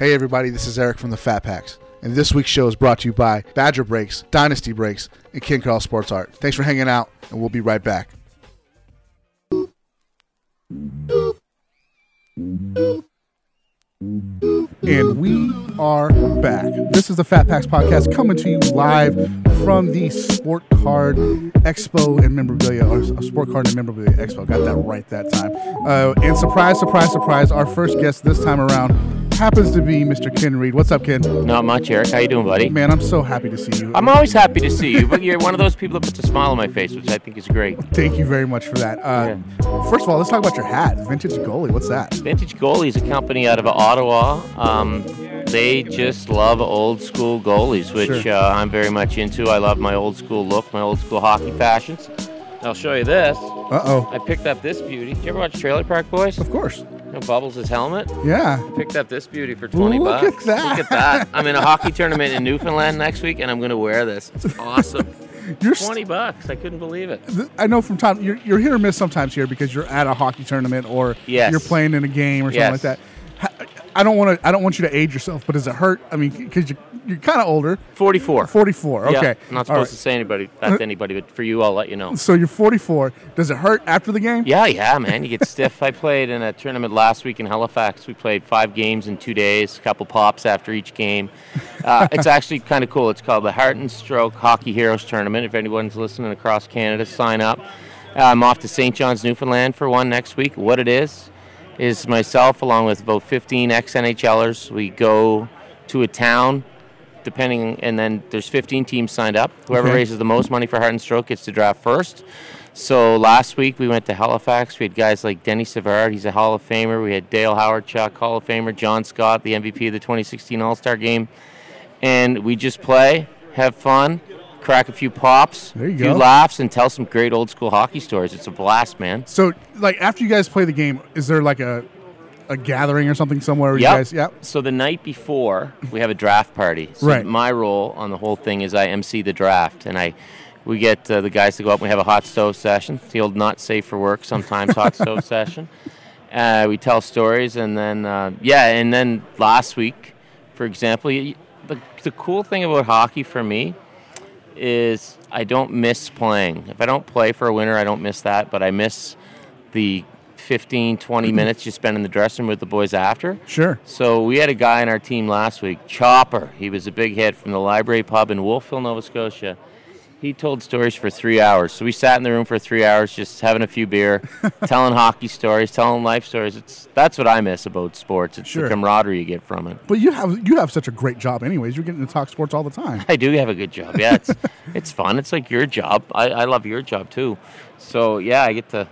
Hey, everybody, this is Eric from the Fat Packs. And this week's show is brought to you by Badger Breaks, Dynasty Breaks, and King Carl Sports Art. Thanks for hanging out, and we'll be right back. And we are back. This is the Fat Packs podcast coming to you live from the Sport Card Expo and Memorabilia, or Sport Card and Memorabilia Expo. Got that right that time. Uh, and surprise, surprise, surprise, our first guest this time around happens to be Mr. Ken Reid. What's up, Ken? Not much, Eric. How you doing, buddy? Man, I'm so happy to see you. I'm always happy to see you, but you're one of those people that puts a smile on my face, which I think is great. Thank you very much for that. Uh, First of all, let's talk about your hat. Vintage Goalie. What's that? Vintage Goalie is a company out of Ottawa. Um, they just love old school goalies, which Sure. uh, I'm very much into. I love my old school look, my old school hockey fashions. I'll show you this. Uh oh. I picked up this beauty. Did you ever watch Trailer Park Boys? Of course. You know, Bubbles' his helmet. Yeah. Picked up this beauty for 20 Look at bucks. that. Look at that. I'm in a hockey tournament in Newfoundland next week, and I'm going to wear this. It's awesome. You're st- 20 bucks. I couldn't believe it. th- I know from time you're, you're hit or miss sometimes here because you're at a hockey tournament or Yes. you're playing in a game or something Yes. like that. I don't want to. I don't want you to age yourself, but does it hurt? I mean, because you're, you're kind of older, 44. 44. Yeah, Okay, I'm not supposed right. to say anybody that to anybody, but for you, I'll let you know. So you're 44. Does it hurt after the game? Yeah, yeah, man. You get stiff. I played in a tournament last week in Halifax. We played five games in two days, a couple pops after each game. Uh, it's actually kind of cool. It's called the Heart and Stroke Hockey Heroes Tournament. If anyone's listening across Canada, sign up. Uh, I'm off to St. John's, Newfoundland for one next week. What it is, is myself along with about 15 ex NHLers. We go to a town depending, and then there's 15 teams signed up. Whoever Okay. raises the most money for Heart and Stroke gets to draft first. So last week we went to Halifax. We had guys like Denis Savard, he's a Hall of Famer. We had Dale Hawerchuk, Hall of Famer. John Scott, the MVP of the 2016 All Star Game. And we just play, have fun, crack a few pops, a few go. laughs, and tell some great old school hockey stories. It's a blast, man. So, like, after you guys play the game, is there like a a gathering or something somewhere? Yep. Guys, yep. So the night before, we have a draft party. So Right. My role on the whole thing is I MC the draft, and I we get uh, the guys to go up. and We have a hot stove session. It's the old not safe for work sometimes hot stove session. Uh, we tell stories, and then uh, yeah, and then last week, for example, the the cool thing about hockey for me is I don't miss playing. If I don't play for a winner, I don't miss that, but I miss the 15, 20 mm-hmm. minutes you spend in the dressing room with the boys after. Sure. So we had a guy in our team last week, Chopper. He was a big hit from the Library Pub in Wolfville, Nova Scotia. He told stories for three hours. So we sat in the room for three hours, just having a few beer, telling hockey stories, telling life stories. It's that's what I miss about sports. It's Sure. the camaraderie you get from it. But you have you have such a great job, anyways. You're getting to talk sports all the time. I do have a good job. Yeah, it's it's fun. It's like your job. I, I love your job too. So yeah, I get to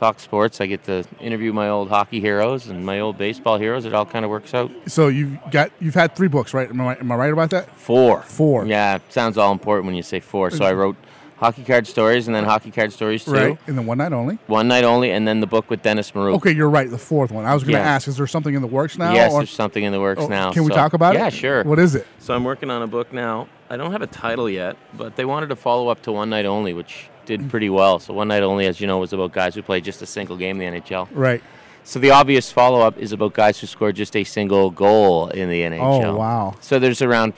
talk sports. I get to interview my old hockey heroes and my old baseball heroes. It all kind of works out. So you've got you've had three books, right? Am I, am I right about that? Four. Four. Yeah, sounds all important when you say four. So I wrote Hockey Card Stories and then Hockey Card Stories too. Right. And then one night only. One night only, and then the book with Dennis Maruk. Okay, you're right. The fourth one. I was going to Yeah. ask: Is there something in the works now? Yes, or- there's something in the works oh, now. Can we so- talk about it? Yeah, sure. What is it? So I'm working on a book now. I don't have a title yet, but they wanted to follow up to One Night Only, which did pretty well. So One Night Only, as you know, was about guys who played just a single game in the NHL. Right. So the obvious follow up is about guys who scored just a single goal in the NHL. Oh wow. So there's around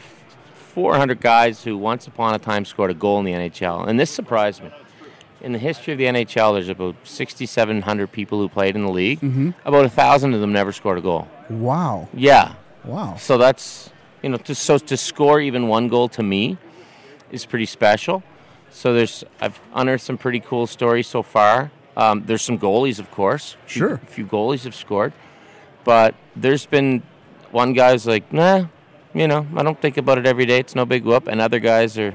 400 guys who once upon a time scored a goal in the NHL, and this surprised me. In the history of the NHL, there's about 6,700 people who played in the league. Mm-hmm. About a thousand of them never scored a goal. Wow. Yeah, Wow. so that's you know to so to score even one goal to me is pretty special. So there's I've unearthed some pretty cool stories so far. Um, there's some goalies, of course. A few- Sure. a few goalies have scored, but there's been one guy's like, nah, you know, I don't think about it every day. It's no big whoop, and other guys are,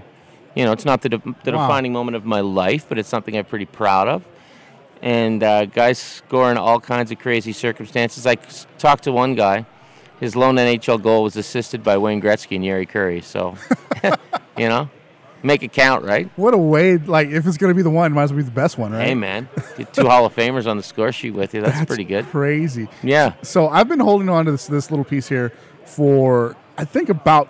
you know, it's not the, de- the Wow. defining moment of my life, but it's something I'm pretty proud of. And uh, guys score in all kinds of crazy circumstances. I talked to one guy. His lone NHL goal was assisted by Wayne Gretzky and Jari Kurri. So, you know, make it count, right? What a way! Like, if it's going to be the one, it might as well be the best one, right? Hey, man, get two Hall of Famers on the score sheet with you. That's, pretty good. Crazy. Yeah. So I've been holding on to this this little piece here for I think about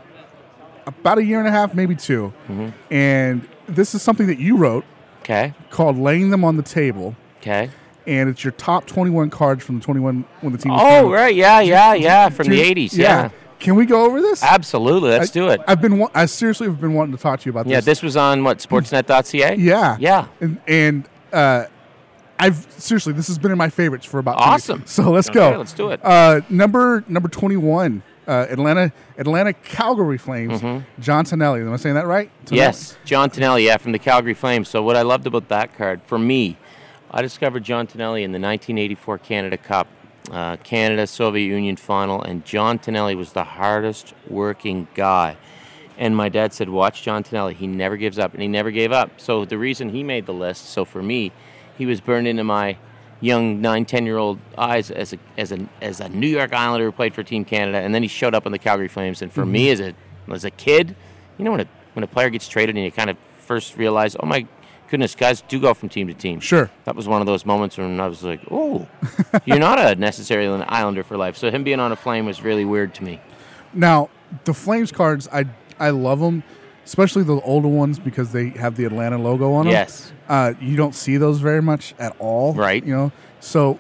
about a year and a half, maybe 2 Mm-hmm. And this is something that you wrote Okay. called "Laying Them on the Table." Okay. and it's your top 21 cards from the 21 when the team. was Oh, playing. right. Yeah, yeah, yeah. From the Dude, 80s. Yeah. Can we go over this? Absolutely. Let's do it. I've been. wa- I seriously have been wanting to talk to you about this. Yeah, this. was on what, sportsnet.ca? Yeah. Yeah. And, and uh, I've seriously, this has been in my favorites for about. two. Awesome. So let's Okay, go. let's do it. Uh, number number 21, uh, Atlanta Atlanta Calgary Flames. John Tonelli. Am I saying that right? Tonelli? Mm-hmm. Yes, John Tonelli, yeah, from the Calgary Flames. So what I loved about that card, for me, I discovered John Tonelli in the 1984 Canada Cup, uh, Canada Soviet Union final, and John Tonelli was the hardest working guy. And my dad said, "Watch John Tonelli. He never gives up, and he never gave up." So the reason he made the list, so for me, he was burned into my young nine, ten year old eyes as a as a as a New York Islander who played for Team Canada, and then he showed up on the Calgary Flames. And for me, as a as a kid, you know when a when a player gets traded and you kind of first realize, oh my goodness, guys do go from team to team. Sure. That was one of those moments when I was like, oh, you're not a necessarily an Islander for life. So him being on a Flame was really weird to me. Now the Flames cards, I I love them, especially the older ones because they have the Atlanta logo on them. Yes. Uh, you don't see those very much at all. Right. You know. So.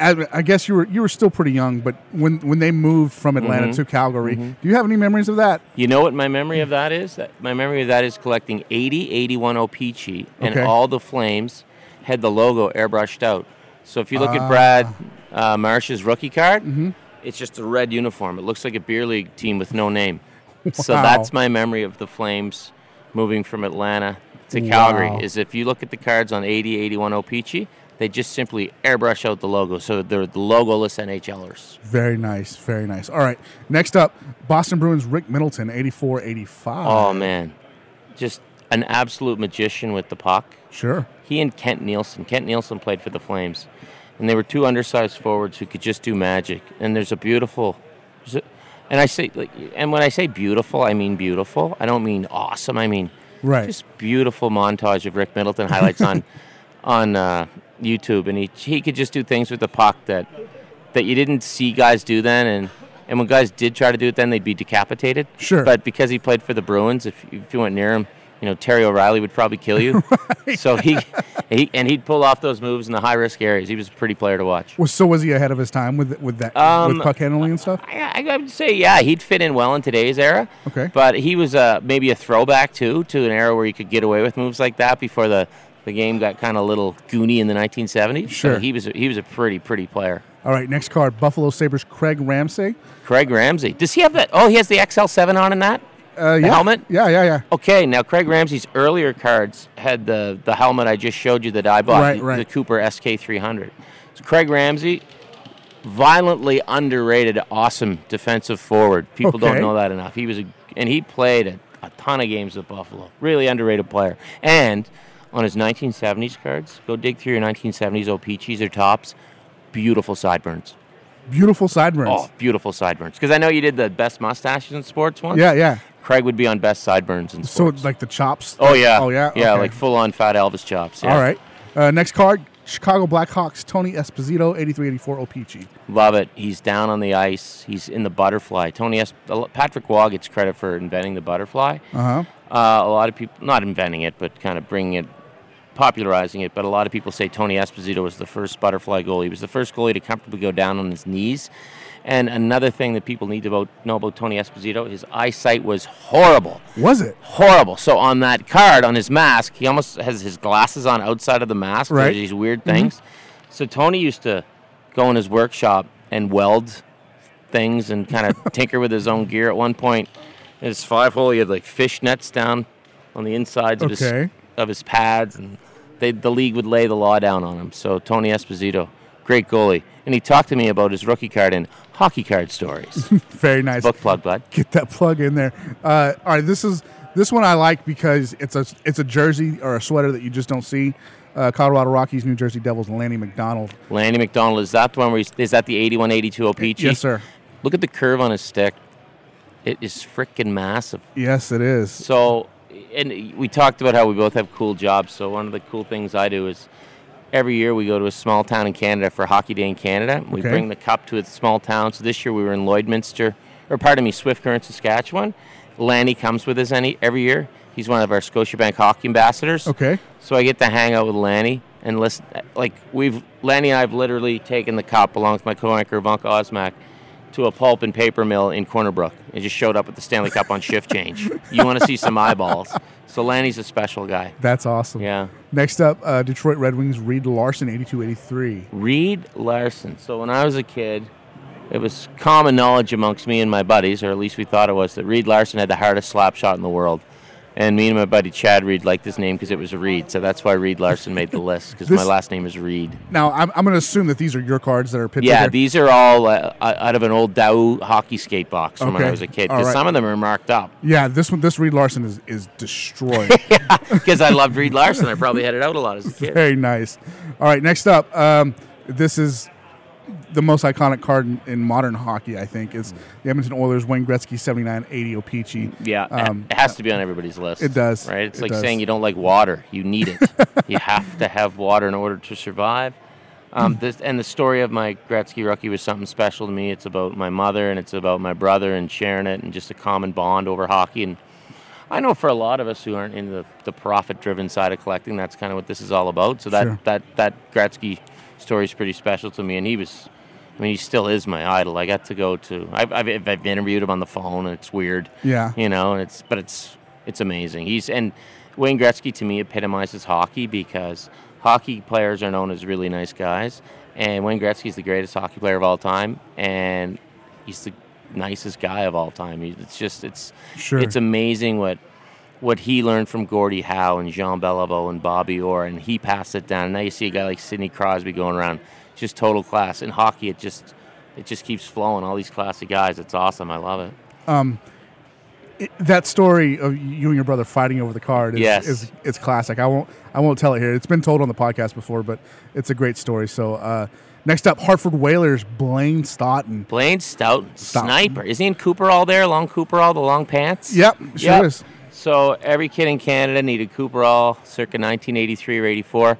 I I guess you were you were still pretty young, but when, when they moved from Atlanta Mm-hmm. to Calgary, do you have any memories of that? You know what my memory of that is? That my memory of that is collecting 80, 81 OPC, and Okay. all the flames had the logo airbrushed out. So if you look Ah. at Brad uh, Marsh's rookie card, Mm-hmm. it's just a red uniform. It looks like a beer league team with no name. So that's my memory of the Flames moving from Atlanta to Wow. Calgary. Is if you look at the cards on 80, 81 OPC, they just simply airbrush out the logo, so they're the logoless NHLers. Very nice, very nice. All right, next up, Boston Bruins Rick Middleton, 84 85. Oh man, just an absolute magician with the puck. Sure. he and Kent Nilsson. Kent Nilsson played for the Flames, and they were two undersized forwards who could just do magic. And there's a beautiful, there's a- and I say like, and when I say beautiful, I mean beautiful. I don't mean awesome. I mean Right. just beautiful montage of Rick Middleton highlights on on uh, YouTube, and he he could just do things with the puck that that you didn't see guys do then, and. And when guys did try to do it, then they'd be decapitated. Sure. But because he played for the Bruins, if, if you went near him, you know Terry O'Reilly would probably kill you. So he, he and he'd pull off those moves in the high risk areas. He was a pretty player to watch. Was so was he ahead of his time with with that Um, with puck handling and stuff? I, I would say, yeah, he'd fit in well in today's era. Okay. But he was uh, maybe a throwback too to an era where you could get away with moves like that before the, the game got kind of a little goony in the 1970s. Sure. So he was a, he was a pretty pretty player. All right, next card, Buffalo Sabres Craig Ramsay. Craig Ramsay. Does he have that? Oh, he has the XL7 on in that. Uh, yeah. helmet? Yeah, yeah, yeah. Okay, now Craig Ramsay's earlier cards had the, the helmet I just showed you that I bought, Right, the, right. the Cooper SK300. So Craig Ramsay, violently underrated, awesome defensive forward. People Okay. don't know that enough. He was a, and he played a, a ton of games with Buffalo. Really underrated player. And on his 1970s cards, go dig through your 1970s OPCs or Topps. Beautiful sideburns. Beautiful sideburns. Oh, beautiful sideburns. Because I know you did the best mustaches in sports once. Yeah, yeah. Craig would be on best sideburns in So sports. it's like the chops. Oh yeah. Oh yeah. Yeah, Okay. like full on fat Elvis chops. Yeah. All right. Uh, next card, Chicago Blackhawks Tony Esposito, 83-84 OPC. Love it. He's down on the ice. He's in the butterfly. Tony S. Patrick Roy gets credit for inventing the butterfly. Uh huh. Uh, a lot of people, not inventing it, but kind of bringing it, popularizing it. But a lot of people say Tony Esposito was the first butterfly goalie. He was the first goalie to comfortably go down on his knees. And another thing that people need to about, know about Tony Esposito, his eyesight was horrible. Was it? horrible. So on that card, on his mask, he almost has his glasses on outside of the mask. Right. There's These weird mm-hmm. things. So Tony used to go in his workshop and weld things and kind of tinker with his own gear. At one point, in his five hole, he had like fish nets down on the insides of his Okay. Of his pads, and they, the league would lay the law down on him. So Tony Esposito, great goalie, and he talked to me about his rookie card and hockey card stories. Very nice. Book plug, bud. Get that plug in there. Uh, all right, this is this one I like because it's a it's a jersey or a sweater that you just don't see. Uh, Colorado Rockies, New Jersey Devils, Lanny McDonald. Lanny McDonald, is that the one where he's, is that the 81 82 OPC? Yes, sir. Look at the curve on his stick. It is freaking massive. Yes, it is. So, and we talked about how we both have cool jobs. So, one of the cool things I do is every year we go to a small town in Canada for Hockey Day in Canada. We Okay. bring the cup to a small town. So, this year we were in Lloydminster, or pardon me, Swift Current, Saskatchewan. Lanny comes with us any, every year. He's one of our Scotiabank hockey ambassadors. Okay. So I get to hang out with Lanny and listen. Like we've Lanny and I have literally taken the cup along with my co-anchor Evanka Osmak to a pulp and paper mill in Corner Brook and just showed up at the Stanley Cup on shift change. You want to see some eyeballs? So Lanny's a special guy. That's awesome. Yeah. Next up, uh, Detroit Red Wings, Reed Larson, 82 83. Reed Larson. So when I was a kid, it was common knowledge amongst me and my buddies, or at least we thought it was, that Reed Larson had the hardest slap shot in the world. And me and my buddy Chad Reed liked his name because it was a Reed. So that's why Reed Larson made the list because my last name is Reid. Now, I'm, I'm going to assume that these are your cards that are pictured Yeah, these are all uh, out of an old Dow hockey skate box from when I was a kid. Because right. some of them are marked up. yeah, this one, this Reed Larson is, is destroyed. Because I loved Reed Larson. I probably had it out a lot as a kid. Very nice. All right, next up, um, this is the most iconic card in, in modern hockey, I think. is the Edmonton Oilers, Wayne Gretzky, 79 80 O-Pee-Chee. Yeah, Um, it has to be on everybody's list. It does. Right? It's It like does. saying you don't like water. You need it. you have to have water in order to survive. Um, this, and the story of my Gretzky rookie was something special to me. It's about my mother and it's about my brother and sharing it and just a common bond over hockey. And I know for a lot of us who aren't in the, the profit driven side of collecting, that's kind of what this is all about. So that, Sure. that, that Gretzky story is pretty special to me. And he was, I mean, he still is my idol. I got to go to, I've, I've, I've interviewed him on the phone and it's weird Yeah. you know, and it's but it's it's amazing. He's and Wayne Gretzky to me epitomizes hockey because hockey players are known as really nice guys, and Wayne Gretzky's the greatest hockey player of all time, and he's the nicest guy of all time. He- It's just it's Sure. it's amazing what what he learned from Gordie Howe and Jean Beliveau and Bobby Orr, and he passed it down. And now you see a guy like Sidney Crosby going around, just total class. In hockey, it just it just keeps flowing. All these classy guys. It's awesome. I love it. It- that story of you and your brother fighting over the card is, Yes. is it's classic. I won't I won't tell it here. It's been told on the podcast before, but it's a great story. So uh, next up, Hartford Whalers, Blaine Stoughton. Blaine Stout, Stout. sniper. Is he in Cooperall there? Long Cooperall the long pants? Yep, sure Yep. is. So every kid in Canada needed Cooperall circa 1983 or 84.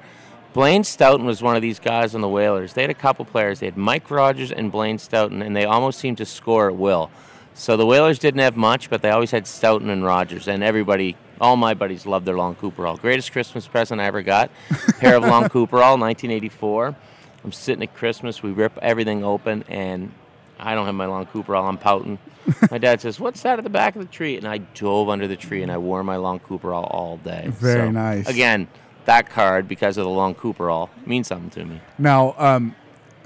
Blaine Stoughton was one of these guys on the Whalers. They had a couple players. They had Mike Rogers and Blaine Stoughton, and they almost seemed to score at will. So the Whalers didn't have much, but they always had Stoughton and Rogers, and everybody, all my buddies, loved their long Cooperall. Greatest Christmas present I ever got, pair of long Cooperall, 1984. I'm sitting at Christmas. We rip everything open, and I don't have my long Cooperall. I'm pouting. my dad says, "What's that at the back of the tree?" And I dove under the tree and I wore my long Cooperall all day. Very So, nice. Again, that card because of the long Cooperall means something to me. Now, um,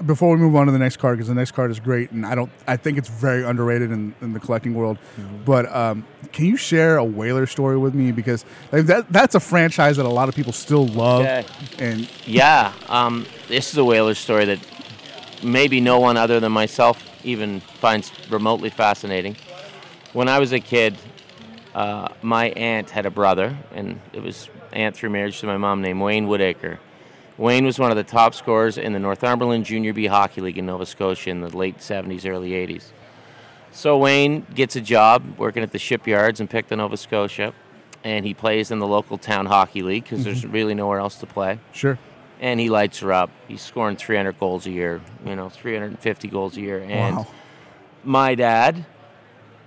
before we move on to the next card, because the next card is great, and I don't, I think it's very underrated in, in the collecting world. Mm-hmm. But um, can you share a Whaler story with me? Because like, that that's a franchise that a lot of people still love, Okay. and Yeah, um, this is a whaler story that maybe no one other than myself even finds remotely fascinating. When I was a kid, uh, my aunt had a brother, and it was aunt through marriage to my mom named Wayne Woodacre. Wayne was one of the top scorers in the Northumberland Junior B Hockey League in Nova Scotia in the late 70s, early 80s. So Wayne gets a job working at the shipyards in Pictou, Nova Scotia, and he plays in the local town hockey league because there's mm-hmm. really nowhere else to play sure, and he lights her up. He's scoring 300 goals a year, you know, 350 goals a year. And wow, my dad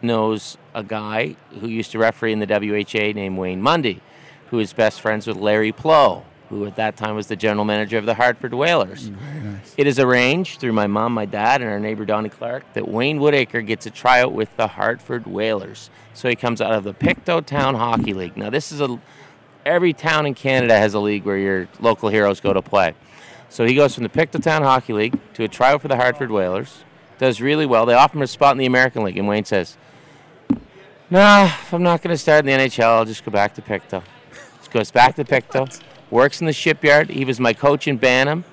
knows a guy who used to referee in the WHA named Wayne Mundy, who is best friends with Larry Pleau, who at that time was the general manager of the Hartford Whalers. Mm, very nice. It is arranged through my mom, my dad, and our neighbor Donnie Clark that Wayne Woodacre gets a tryout with the Hartford Whalers. So he comes out of the Pictou Town Hockey League. Now this is a every town in Canada has a league where your local heroes go to play. So he goes from the Pictou Town Hockey League to a tryout for the Hartford Whalers. Does really well. They offer him a spot in the American League, and Wayne says, "Nah, if I'm not going to start in the NHL, I'll just go back to Pictou." Goes back to Pictou, works in the shipyard. He was my coach in Bantam.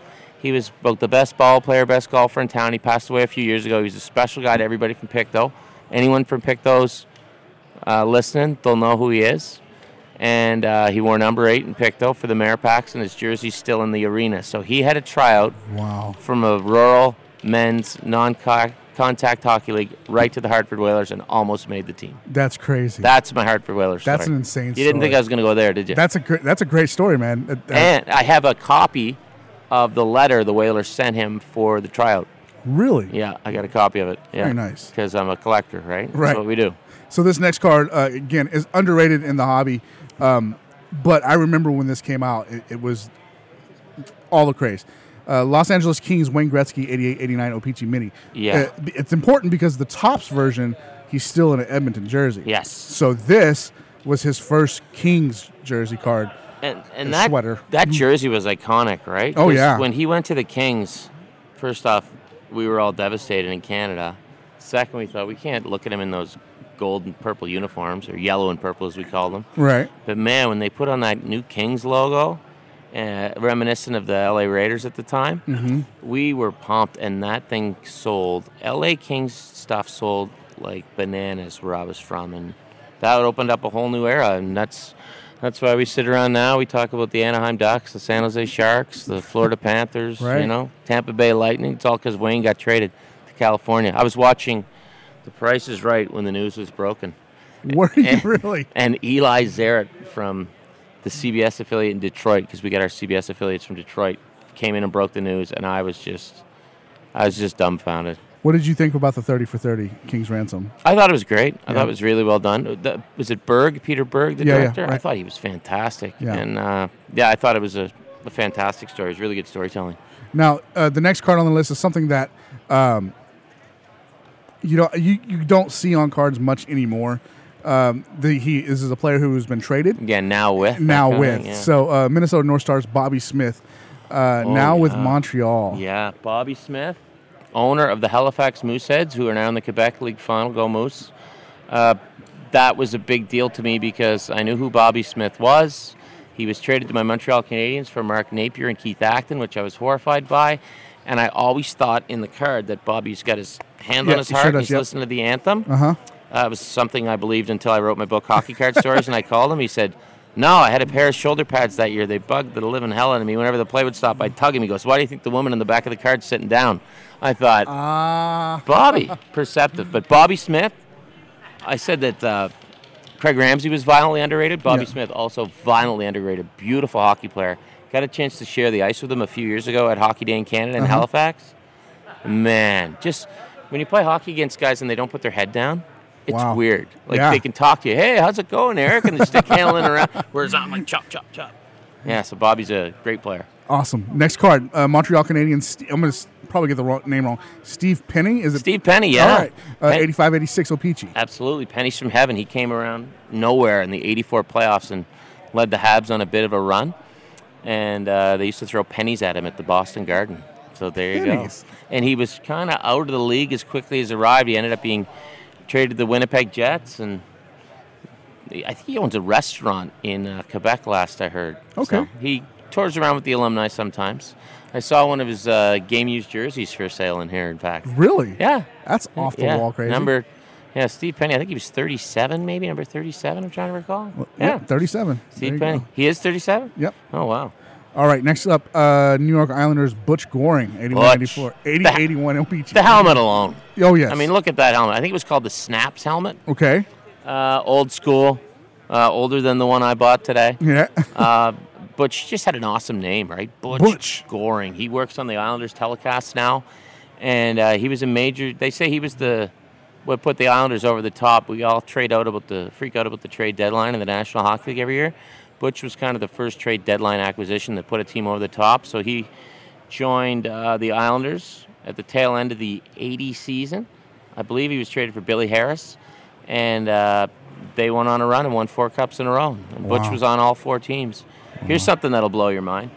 He was both the best ball player, best golfer in town. He passed away a few years ago. He was a special guy to everybody from Pictou. Anyone from Pictou's uh, listening, they'll know who he is. And uh, he wore number eight in Pictou for the Maripax, and his jersey's still in the arena. So he had a tryout Wow, from a rural men's non-contact hockey league right to the Hartford Whalers and almost made the team. that's crazy. That's my Hartford Whalers that's story. an insane. Story. You didn't think I was going to go there, did you? That's a great. That's a great story, man. That- that- and I have a copy of the letter the Whalers sent him for the tryout. really, Yeah, I got a copy of it. Yeah. Very nice. Because I'm a collector, right? Right. That's what we do. So this next card, uh, again, is underrated in the hobby. Um, but I remember when this came out, it, it was all the craze. Uh, Los Angeles Kings Wayne Gretzky 88 89 OPC Mini. Yeah. Uh, it's important because the Topps version, he's still in an Edmonton jersey. Yes. So this was his first Kings jersey card. And and that sweater. that jersey was iconic, right? Oh, yeah. When he went to the Kings, first off, we were all devastated in Canada. Second, we thought we can't look at him in those gold and purple uniforms, or yellow and purple as we call them. Right. But man, when they put on that new Kings logo, uh, reminiscent of the LA Raiders at the time, Mm-hmm. we were pumped, and that thing sold. LA Kings stuff sold like bananas where I was from, and that opened up a whole new era, and that's that's why we sit around now. We talk about the Anaheim Ducks, the San Jose Sharks, the Florida Panthers, Right. you know, Tampa Bay Lightning. It's all because Wayne got traded to California. I was watching The Price is Right when the news was broken Were you And- really? and Eli Zaret from the CBS affiliate in Detroit, because we get our CBS affiliates from Detroit, came in and broke the news, and I was just, I was just dumbfounded. What did you think about the 30 for 30 King's Ransom? I thought it was great. I Yeah. thought it was really well done. The, was it Berg, Peter Berg, the Yeah, yeah, director? I thought he was fantastic, Yeah. and uh, yeah, I thought it was a, a fantastic story. It was really good storytelling. Now, uh, the next card on the list is something that um, you know you, you don't see on cards much anymore. Um, the, he this is a player who has been traded Yeah, now with now with yeah. so uh, Minnesota North Stars Bobby Smith uh, Oh, now with. Montreal. Yeah, Bobby Smith, owner of the Halifax Mooseheads, who are now in the Quebec League Final. Go Moose! Uh, that was a big deal to me because I knew who Bobby Smith was. He was traded to my Montreal Canadiens for Mark Napier and Keith Acton, which I was horrified by. And I always thought in the card that Bobby's got his hand Yeah, on his heart does, he's yep. listening to the anthem. Uh huh. Uh, it was something I believed until I wrote my book, Hockey Card Stories, and I called him. He said, No, I had a pair of shoulder pads that year. They bugged the living hell out of me. Whenever the play would stop, I'd tug him. He goes, Why do you think the woman in the back of the card's sitting down? I thought, Ah, Bobby, perceptive. But Bobby Smith, I said that uh, Craig Ramsay was violently underrated. Bobby Yeah. Smith, also violently underrated. Beautiful hockey player. Got a chance to share the ice with him a few years ago at Hockey Day in Canada in Uh-huh. Halifax. Man, just when you play hockey against guys and they don't put their head down, it's Wow. weird. Like Yeah. they can talk to you, hey, how's it going, Eric? And they're stick handling around. Whereas I'm like, chop, chop, chop. Yeah, so Bobby's a great player. awesome. Next card, uh, Montreal Canadiens. St- I'm going to probably get the wrong, name wrong. Steve Penney. Is it? Steve Penney, yeah. All right. Uh, Pen- 85 86 O-Pee-Chee. Absolutely. Penny's from heaven. He came around nowhere in the 84 playoffs and led the Habs on a bit of a run. And uh, they used to throw pennies at him at the Boston Garden. So there you Pennies. go. And he was kind of out of the league as quickly as he arrived. He ended up being traded to the Winnipeg Jets. And I think he owns a restaurant in uh, Quebec, last I heard. Okay. So he tours around with the alumni sometimes. I saw one of his uh, game used jerseys for sale in here, in fact. Really? Yeah. That's off the Yeah, wall crazy. Number, yeah, Steve Penney. I think he was 37, maybe number 37. I'm trying to recall. Well, yeah, 37. Steve Penney. go. He is 37. Yep. Oh wow. All right, next up, uh, New York Islanders Butch Goring, 81 Butch. 84. 80 The- 81 OPC. The helmet alone. Oh, yes. I mean, look at that helmet. I think it was called the Snaps helmet. Okay. Uh, old school, uh, older than the one I bought today. Yeah. Uh, Butch just had an awesome name, right? Butch, Butch. Goring. He works on the Islanders telecast now, and uh, he was a major. They say he was the what put the Islanders over the top. We all trade out about the freak out about the trade deadline in the National Hockey League every year. Butch was kind of the first trade deadline acquisition that put a team over the top. So he joined uh, the Islanders at the tail end of the 80 season. I believe he was traded for Billy Harris, and uh, they went on a run and won four cups in a row. And Butch was on all four teams. Here's something that'll blow your mind.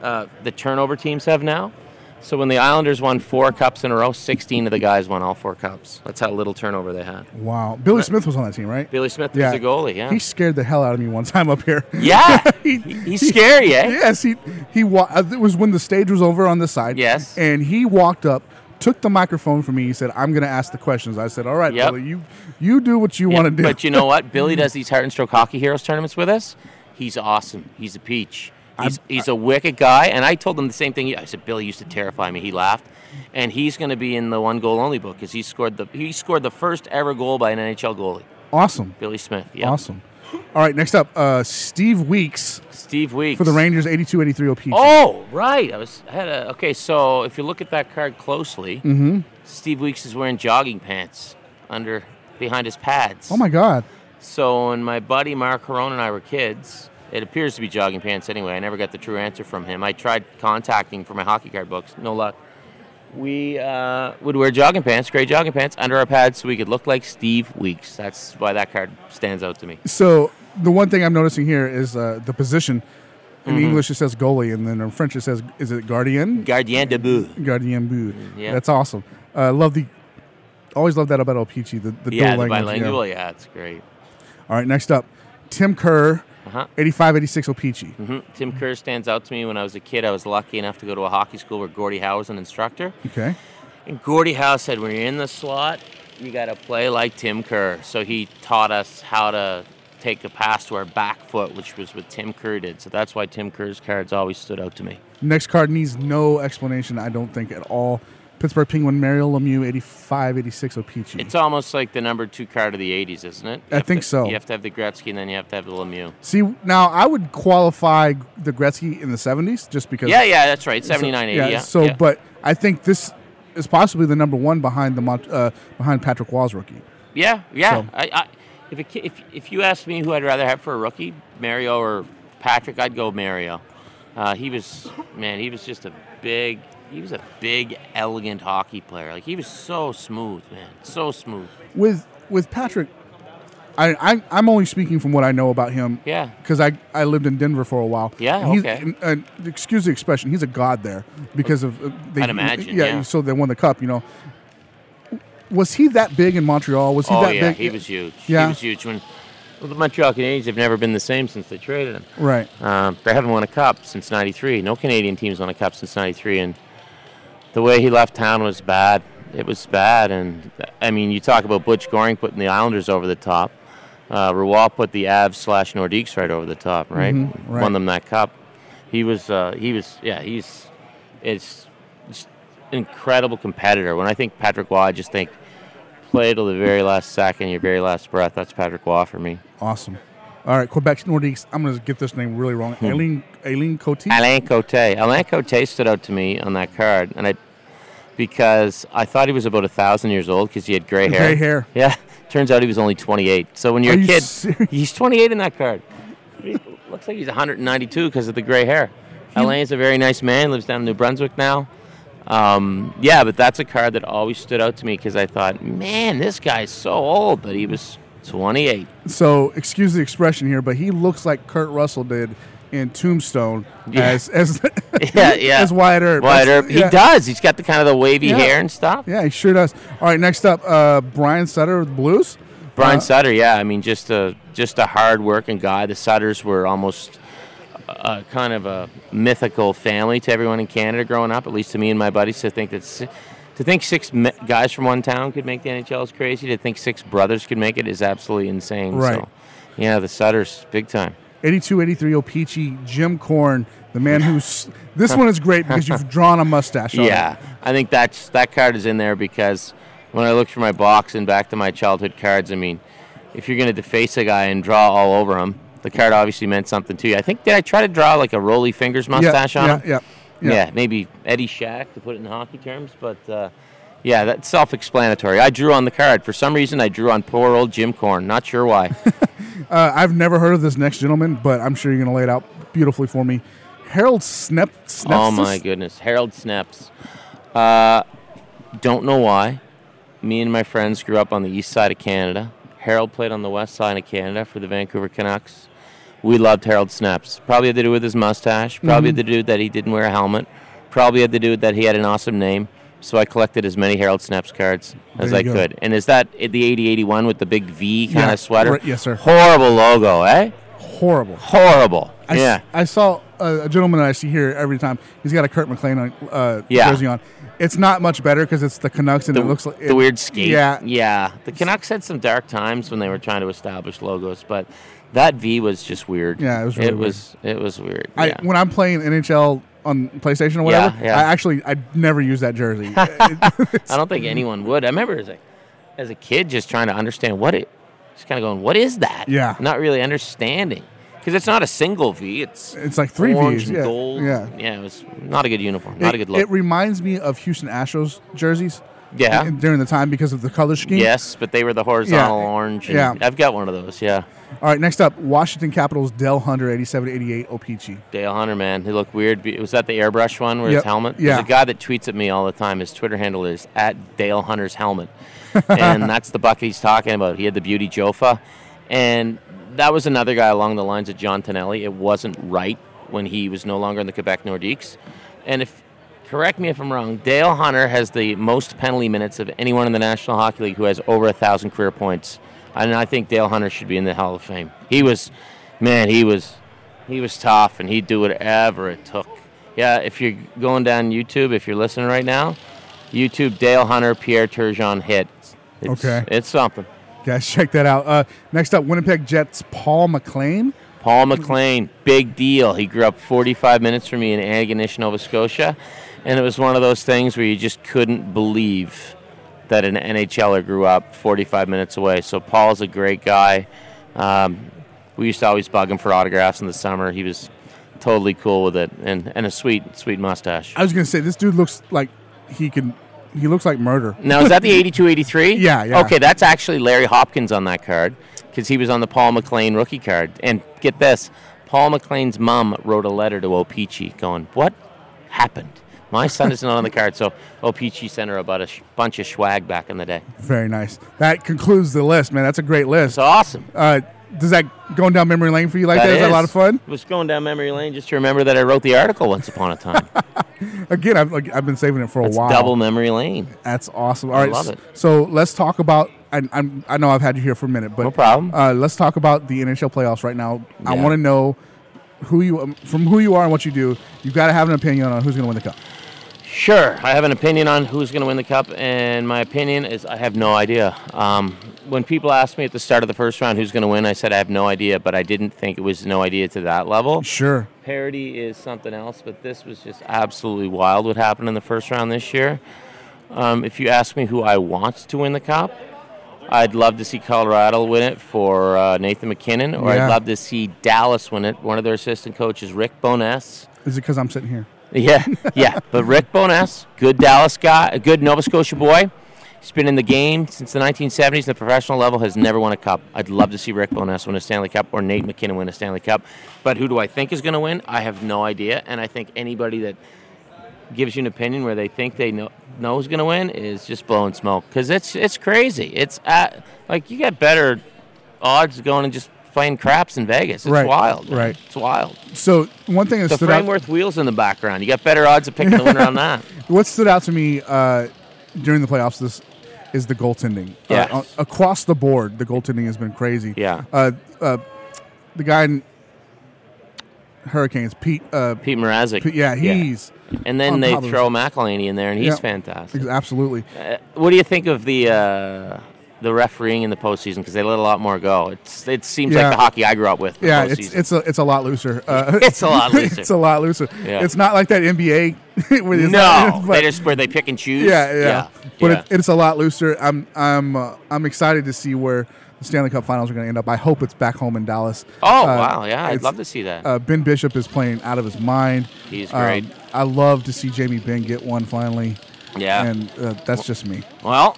Uh, the turnover teams have now. So when the Islanders won four cups in a row, 16 of the guys won all four cups. That's how little turnover they had. Wow. Billy Smith was on that team, right? Billy Smith was the goalie, yeah. He scared the hell out of me one time up here. yeah, He- He- he's scary, eh? Yes, he he wa- uh, it was when the stage was over on this side. Yes. and he walked up, took the microphone from me. He said, "I'm going to ask the questions." I said, "All right, Yep. Billy, you you do what you Yeah, want to do." But you know what? Billy does these Heart and Stroke Hockey Heroes tournaments with us. He's awesome. He's a peach. He's, he's a wicked guy. And I told him the same thing. I said, Billy used to terrify me. He laughed. And he's going to be in the one goal only book because he scored the he scored the first ever goal by an NHL goalie, awesome, Billy Smith. Yeah. awesome. All right, next up, uh, Steve Weeks Steve Weeks for the Rangers, 82-83 OP. Oh, right. I was I had a okay. So if you look at that card closely, Mm-hmm. Steve Weeks is wearing jogging pants under behind his pads. Oh my God! So when my buddy Mark Caron and I were kids, It appears to be jogging pants anyway. I never got the true answer from him. I tried contacting for my hockey card books, no luck. We uh, would wear jogging pants, gray jogging pants, under our pads so we could look like Steve Weeks. That's why that card stands out to me. So the one thing I'm noticing here is uh, the position. In Mm-hmm. English, it says goalie, and then in French, it says, is it gardien? Gardien de but. Gardien but. yeah. That's awesome. Uh, love the, always love that about El Peachy, the, the Yeah, dual the language. yeah. bilingual. Yeah, it's great. All right, next up, Tim Kerr, Uh-huh. 85 86 O-Pee-Chee. hmm Tim Kerr stands out to me. When I was a kid, I was lucky enough to go to a hockey school where Gordie Howe was an instructor. Okay. And Gordie Howe said, when you're in the slot, you got to play like Tim Kerr. So he taught us how to take a pass to our back foot, which was what Tim Kerr did. So that's why Tim Kerr's cards always stood out to me. Next card needs no explanation, I don't think, at all. Pittsburgh Penguin, Mario Lemieux, 85 86 O-Pee-Chee. It's almost like the number two card of the 80s, isn't it? You I think to- so. You have to have the Gretzky and then you have to have the Lemieux. See, now I would qualify the Gretzky in the 70s just because. Yeah, yeah, that's right. 79, 80. Yeah. So, yeah. but I think this is possibly the number one behind the uh, behind Patrick Roy's rookie. Yeah, yeah. So- I, I, if, ki- if if you ask me who I'd rather have for a rookie, Mario or Patrick, I'd go Mario. Uh, he was man, he was just a big, he was a big, elegant hockey player. Like he was so smooth, man, so smooth. With with Patrick, I, I I'm only speaking from what I know about him. Yeah. Because I, I lived in Denver for a while. Yeah, he's- okay. and- and excuse the expression. He's a god there because of. uh, They, I'd imagine, yeah. So they won the cup. You know. Was he that big in Montreal? Was he oh that yeah, big? he was huge. Yeah. He was huge. When well, the Montreal Canadiens have never been the same since they traded him. Right. Um, they haven't won a cup since '93. No Canadian teams won a cup since '93, and the way he left town was bad. It was bad, and I mean, you talk about Butch Goring putting the Islanders over the top. Uh, Roy put the Avs slash Nordiques right over the top, right? Mhm, right. Won them that cup. He was, uh, he was, yeah, he's, it's, just incredible competitor. When I think Patrick Roy, I just think play till the very last second, your very last breath. That's Patrick Roy for me. Awesome. All right, Quebec Nordiques. I'm going to get this name really wrong. Hmm. Aileen Aileen Cote. Aileen Cote. Aileen Cote stood out to me on that card, and I because I thought he was about a thousand years old because he had gray hair. Gray hair. Yeah. Turns out he was only 28. So when you're Are a you kid, serious? he's 28 in that card. Looks like he's 192 because of the gray hair. Alain is a very nice man. Lives down in New Brunswick now. Um, yeah, but that's a card that always stood out to me because I thought, man, this guy's so old, but he was 28. So excuse the expression here, but he looks like Kurt Russell did in Tombstone Yeah. as as Yeah, yeah. as Wyatt Earp. Wyatt Earp. He yeah. does. He's got the kind of the wavy Yeah. hair and stuff. Yeah, he sure does. All right, next up, uh, Brian Sutter with the Blues. Brian Uh, Sutter, yeah, I mean, just a just a hard working guy. The Sutters were almost a, kind of a mythical family to everyone in Canada growing up. At least to me and my buddies, to think that to think six guys from one town could make the NHL is crazy. To think six brothers could make it is absolutely insane. Right. So, yeah, the Sutters, big time. 82 83 O-Pee-Chee, Jim Korn, the man who's. This one is great because you've drawn a mustache on it. Yeah, I think that's that card is in there because when I looked for my box and back to my childhood cards, I mean, if you're going to deface a guy and draw all over him, the card obviously meant something to you. I think did I try to draw like a Rollie Fingers mustache yeah, on yeah, him? yeah, Yeah. yeah. maybe Eddie Shack to put it in hockey terms, but uh, yeah, that's self-explanatory. I drew on the card for some reason. I drew on poor old Jim Korn. Not sure why. Uh, I've never heard of this next gentleman, but I'm sure you're going to lay it out beautifully for me. Harold Snep. Snepsis? Oh my goodness, Harold Snepsts. Uh, don't know why. Me and my friends grew up on the east side of Canada. Harold played on the west side of Canada for the Vancouver Canucks. We loved Harold Snepsts. Probably had to do with his mustache. Probably had to do that he didn't wear a helmet. Probably had to do that he had an awesome name. So I collected as many Harold Snepsts cards as I go. could. And is that the 80-81 with the big V kind Yeah, of sweater? right, yes, sir. Horrible logo, eh? Horrible. Horrible. I, s- yeah. I saw a, a gentleman that I see here every time. He's got a Kirk McLean on, uh, Yeah. jersey on. It's not much better because it's the Canucks and the, it looks like the weird skate. Yeah, yeah. The Canucks had some dark times when they were trying to establish logos, but that V was just weird. Yeah, it was really it was it was weird. I, yeah. when I'm playing NHL on PlayStation or whatever, yeah. yeah. I actually I never use that jersey. I don't think anyone would. I remember as a as a kid just trying to understand what it, just kind of going, what is that? Yeah. Not really understanding because it's not a single V. It's it's like three orange V's. and Yeah, gold. yeah. Yeah, it was not a good uniform. Not a It- good look. It reminds me of Houston Astros jerseys Yeah. in- during the time because of the color scheme. Yes, but they were the horizontal orange. Yeah. I've got one of those. Yeah. All right, next up, Washington Capitals Dell Hunter 8788 OPC. Dale Hunter, man, he looked weird. Was that the airbrush one with Yep. his helmet? Yeah. There's a guy that tweets at me all the time. His Twitter handle is at Dale Hunter's helmet, and that's the bucket he's talking about. He had the Beauty Jofa, and that was another guy along the lines of John Tonelli. It wasn't right when he was no longer in the Quebec Nordiques, and if correct me if I'm wrong, Dale Hunter has the most penalty minutes of anyone in the National Hockey League who has over a thousand career points, and I think Dale Hunter should be in the Hall of Fame. He was, man, he was he was tough and he'd do whatever it took. Yeah, if you're going down YouTube, if you're listening right now, YouTube Dale Hunter Pierre Turgeon hit. It's, Okay. It's something. Guys, check that out. Uh, next up, Winnipeg Jets Paul McLean. Paul McLean, big deal. He grew up 45 minutes from me in Antigonish, Nova Scotia, and it was one of those things where you just couldn't believe that an NHLer grew up 45 minutes away. So Paul's a great guy. Um, we used to always bug him for autographs in the summer. He was totally cool with it, and, and a sweet, sweet mustache. I was gonna say this dude looks like he can. He looks like murder. Now, is that the 82 83? Yeah, yeah. Okay, that's actually Larry Hopkins on that card because he was on the Paul McLean rookie card. And get this Paul McLean's mom wrote a letter to O-Pee-Chee going, What happened? My son is not on the card. So O-Pee-Chee sent her about a sh- bunch of swag back in the day. Very nice. That concludes the list, man. That's a great list. It's awesome. Uh, does that going down memory lane for you like that? that? Is that a lot of fun? I was going down memory lane just to remember that I wrote the article once upon a time. Again, I've like, I've been saving it for a while. double memory lane. That's awesome. All right, love it. so let's talk about. I, I'm, I know I've had you here for a minute, but No problem. Uh, let's talk about the NHL playoffs right now. I want to know who you um, from who you are and what you do. You've got to have an opinion on who's going to win the cup. Sure, I have an opinion on who's going to win the cup, and my opinion is I have no idea. Um, when people asked me at the start of the first round who's going to win, I said I have no idea, but I didn't think it was no idea to that level. Sure. Parity is something else, but this was just absolutely wild what happened in the first round this year. Um, if you ask me who I want to win the cup, I'd love to see Colorado win it for uh, Nathan MacKinnon, or Yeah. I'd love to see Dallas win it. One of their assistant coaches, Rick Bowness. Is it because I'm sitting here? Yeah, yeah. But Rick Bowness, good Dallas guy, a good Nova Scotia boy. He's been in the game since the 1970s. The professional level has never won a cup. I'd love to see Rick Bowness win a Stanley Cup or Nate MacKinnon win a Stanley Cup. But who do I think is going to win? I have no idea. And I think anybody that gives you an opinion where they think they know know who's going to win is just blowing smoke because it's it's crazy. It's at, like you get better odds going and just playing craps in Vegas. It's Right, wild. man. right. It's wild. So one thing that The stood out, Frameworth wheels in the background. You got better odds of picking the winner on that. what stood out to me uh, during the playoffs this is the goaltending. Yes. Uh, across the board, the goaltending has been crazy. Yeah. Uh, uh, the guy in Hurricanes, Pete. Uh, Pete Mrazek. Pete yeah, he's And then they throw McElhinney in there, and he's Yeah. fantastic. absolutely. Uh, what do you think of the uh, the refereeing in the postseason? Because they let a lot more go. It's it seems Yeah. like the hockey I grew up with. the Yeah, it's it's a it's a lot looser. Uh, It's a lot looser. it's a lot looser. Yeah. It's not like that NBA. no, not- they just where they pick and choose. yeah, yeah, But yeah. It, it's a lot looser. I'm I'm uh, I'm excited to see where the Stanley Cup Finals are going to end up. I hope it's back home in Dallas. oh Uh, wow, yeah, I'd love to see that. Uh, ben Bishop is playing out of his mind. He's Um, great. I love to see Jamie Benn get one finally. yeah. And uh, that's just me. well,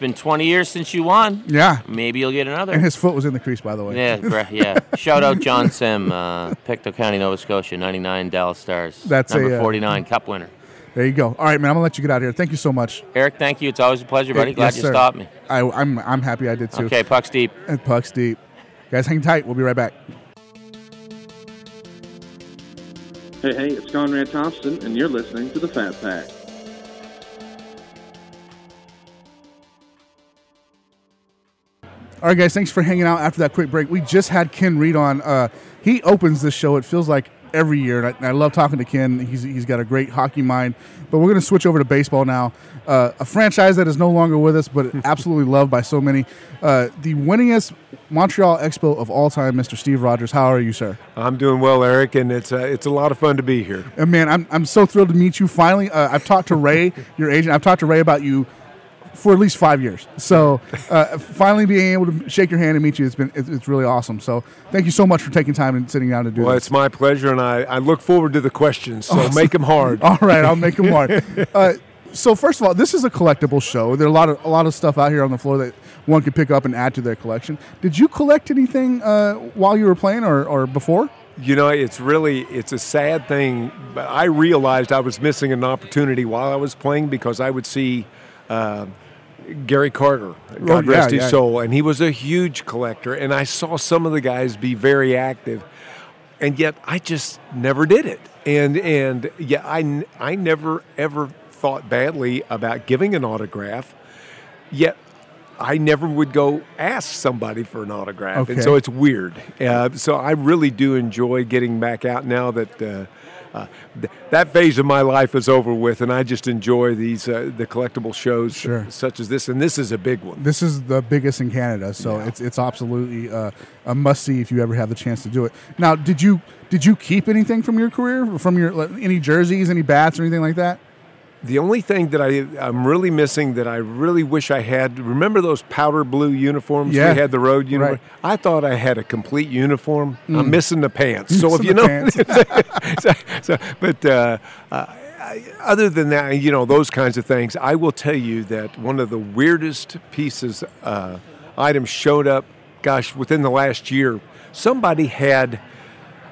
been 20 years since you won. Yeah. Maybe you'll get another. And his foot was in the crease, by the way. Yeah, bre- yeah. Shout out Jon Sim, uh, Pictou County, Nova Scotia, 99 Dallas Stars. That's number a, uh, 49 Cup winner. There you go. All right, man. I'm gonna let you get out of here. Thank you so much. Eric, thank you. It's always a pleasure, buddy. Yes, Glad you sir. stopped me. I, I'm I'm happy I did too. Okay, pucks deep. And pucks deep. Guys, hang tight. We'll be right back. Hey, hey, it's Conrad Thompson, and you're listening to the Fat Pack. All right, guys. Thanks for hanging out after that quick break. We just had Ken Reid on. Uh, he opens this show. It feels like every year, and I, and I love talking to Ken. He's he's got a great hockey mind. But we're going to switch over to baseball now. Uh, a franchise that is no longer with us, but absolutely loved by so many. Uh, the winningest Montreal Expo of all time, Mr. Steve Rogers. How are you, sir? I'm doing well, Eric, and it's uh, it's a lot of fun to be here. And man, I'm, I'm so thrilled to meet you finally. Uh, I've talked to Ray, your agent. I've talked to Ray about you for at least five years. So uh, finally being able to shake your hand and meet you, it's been it's, it's really awesome. So thank you so much for taking time and sitting down to do it. Well, this. it's my pleasure, and I, I look forward to the questions. So make them hard. All right, I'll make them hard. Uh, so first of all, this is a collectible show. There are a lot of a lot of stuff out here on the floor that one could pick up and add to their collection. Did you collect anything uh, while you were playing or, or before? You know, it's really it's a sad thing, but I realized I was missing an opportunity while I was playing because I would see uh, Gary Carter, God yeah, rest his yeah. soul, and he was a huge collector, and I saw some of the guys be very active, and yet I just never did it, and and yeah, I I never ever thought badly about giving an autograph, yet I never would go ask somebody for an autograph, Okay. and so it's weird. Uh, so I really do enjoy getting back out now that uh, uh, th- that phase of my life is over with, and I just enjoy these uh, the collectible shows Sure. such as this, and this is a big one. This is the biggest in Canada, so it's it's absolutely uh, a must see if you ever have the chance to do it. Now, did you did you keep anything from your career, from your any jerseys, any bats, or anything like that? The only thing that I, I'm really missing that I really wish I had, remember those powder blue uniforms Yeah. we had, the road uniform? Right. I thought I had a complete uniform. I'm missing the pants. so if you know, pants. so, so, but uh, uh, other than that, you know, those kinds of things, I will tell you that one of the weirdest pieces, uh, items showed up, gosh, within the last year. Somebody had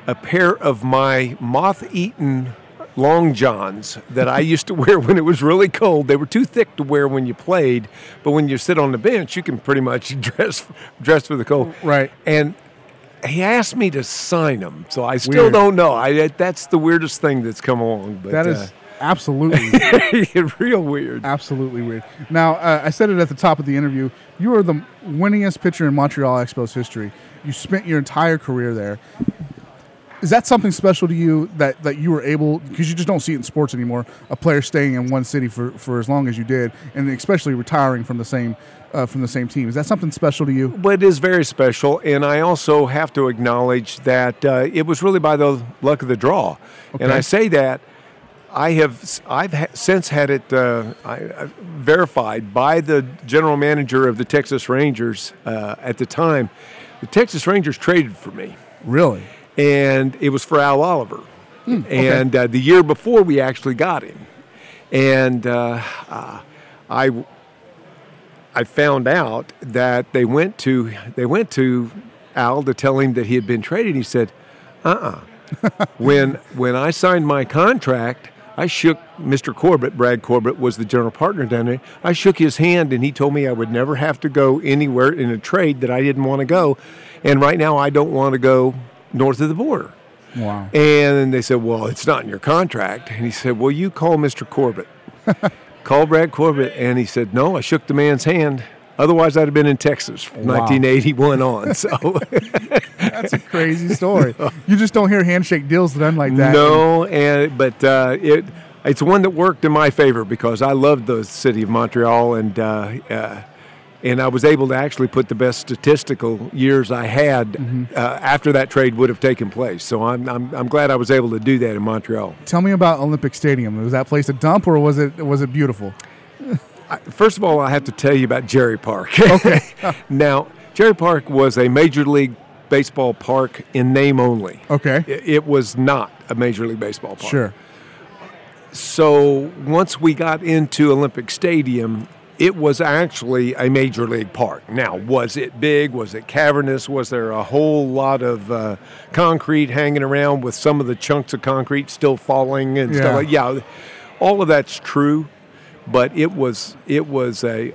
a pair of my moth-eaten long johns that I used to wear when it was really cold. They were too thick to wear when you played, but when you sit on the bench, you can pretty much dress dress for the cold. Right. And he asked me to sign them, so I still Weird. don't know. I that's the weirdest thing that's come along. But That is absolutely uh, real weird. absolutely weird. Now, uh, I said it at the top of the interview. You are the winningest pitcher in Montreal Expos history. You spent your entire career there. Is that something special to you that, that you were able because you just don't see it in sports anymore? A player staying in one city for, for as long as you did, and especially retiring from the same uh, from the same team. Is that something special to you? But it is very special, and I also have to acknowledge that uh, it was really by the luck of the draw. And I say that I have I've ha- since had it uh, I, I verified by the general manager of the Texas Rangers uh, at the time. The Texas Rangers traded for me, Really? And it was for Al Oliver. Hmm, And uh, the year before, we actually got him, and uh, uh, I I found out that they went to they went to Al to tell him that he had been traded. He said, "Uh-uh." when when I signed my contract, I shook Mr. Corbett. Brad Corbett was the general partner down there. I shook his hand, and he told me I would never have to go anywhere in a trade that I didn't want to go. And right now, I don't want to go north of the border. Wow. And then they said, Well, it's not in your contract. And he said, Well, you call Mr. Corbett. call Brad Corbett. And he said, No, I shook the man's hand. Otherwise, I'd have been in Texas from Wow. 1981 on. So, That's a crazy story. You just don't hear handshake deals done like that. no, and but uh, it it's one that worked in my favor because I loved the city of Montreal and uh, uh, and I was able to actually put the best statistical years I had Mm-hmm. uh, after that trade would have taken place. So I'm, I'm I'm glad I was able to do that in Montreal. Tell me about Olympic Stadium. Was that place a dump or was it was it beautiful? First of all, I have to tell you about Jarry Park. Okay. now, Jarry Park was a Major League Baseball park in name only. Okay. I- It was not a Major League Baseball park. Sure. So once we got into Olympic Stadium, it was actually a major league park. Now, was it big? Was it cavernous? Was there a whole lot of uh, concrete hanging around with some of the chunks of concrete still falling and Yeah. stuff like? Yeah, all of that's true, but it was it was a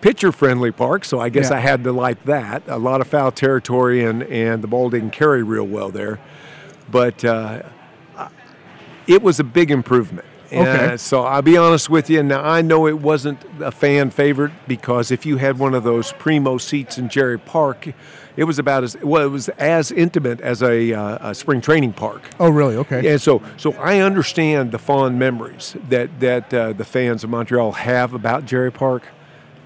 pitcher friendly park, so I guess Yeah. I had to like that. A lot of foul territory and and the ball didn't carry real well there, but. Uh, it was a big improvement. Okay. Uh, so I'll be honest with you. Now I know it wasn't a fan favorite because if you had one of those primo seats in Jarry Park, it was about as well. It was as intimate as a, uh, a spring training park. Oh, really? Okay. And so, so I understand the fond memories that that uh, the fans of Montreal have about Jarry Park,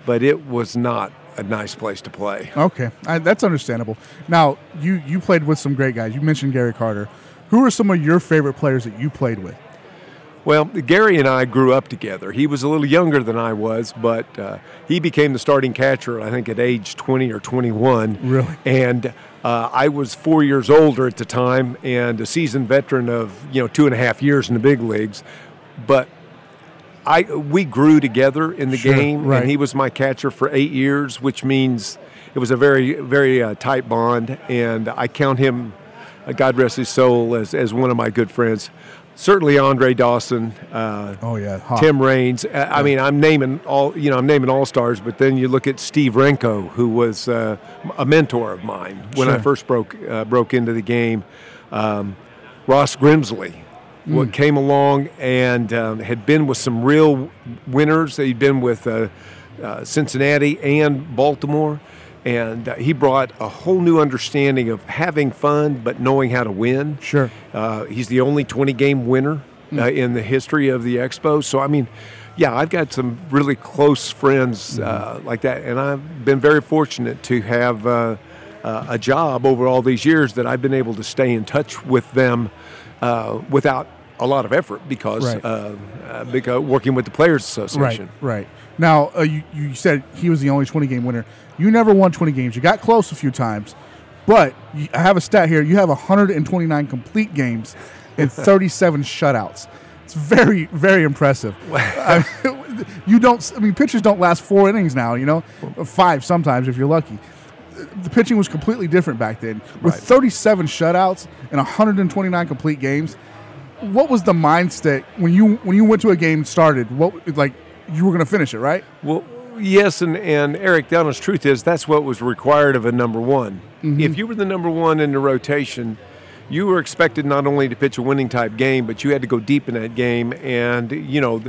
but it was not a nice place to play. Okay, I, that's understandable. Now, you you played with some great guys. You mentioned Gary Carter. Who are some of your favorite players that you played with? Well, Gary and I grew up together. He was a little younger than I was, but uh, he became the starting catcher, I think, at age 20 or 21. Really? And uh, I was four years older at the time and a seasoned veteran of, you know, two and a half years in the big leagues. But I we grew together in the Sure, game, right. and he was my catcher for eight years, which means it was a very very uh, tight bond, and I count him, uh, God rest his soul, as as one of my good friends. Certainly, Andre Dawson. Uh, Oh yeah, Hawk. Tim Raines. Uh, I mean, I'm naming all you know. I'm naming all stars, but then you look at Steve Renko, who was uh, a mentor of mine when I first broke uh, broke into the game. Um, Ross Grimsley, what came along and um, had been with some real winners. He'd been with uh, uh, Cincinnati and Baltimore, and uh, he brought a whole new understanding of having fun but knowing how to win. Sure. Uh, he's the only 20 game winner uh, in the history of the Expo. So, I mean, yeah, I've got some really close friends uh, like that, and I've been very fortunate to have uh, uh, a job over all these years that I've been able to stay in touch with them uh, without a lot of effort because Right. uh, uh, because working with the Players Right, Association. right. Now uh, you you said he was the only 20 game winner. You never won 20 games. You got close a few times, but you, I have a stat here. You have 129 complete games and 37 shutouts. It's very very impressive. I mean, you don't. I mean, pitchers don't last four innings now. You know, five sometimes if you're lucky. The pitching was completely different back then. With Right. 37 shutouts and 129 complete games, what was the mindset when you when you went to a game started? What like you were going to finish it, right? Well, yes, and, and Eric, the honest truth is that's what was required of a number one. Mm-hmm. If you were the number one in the rotation, you were expected not only to pitch a winning type game, but you had to go deep in that game. And, you know,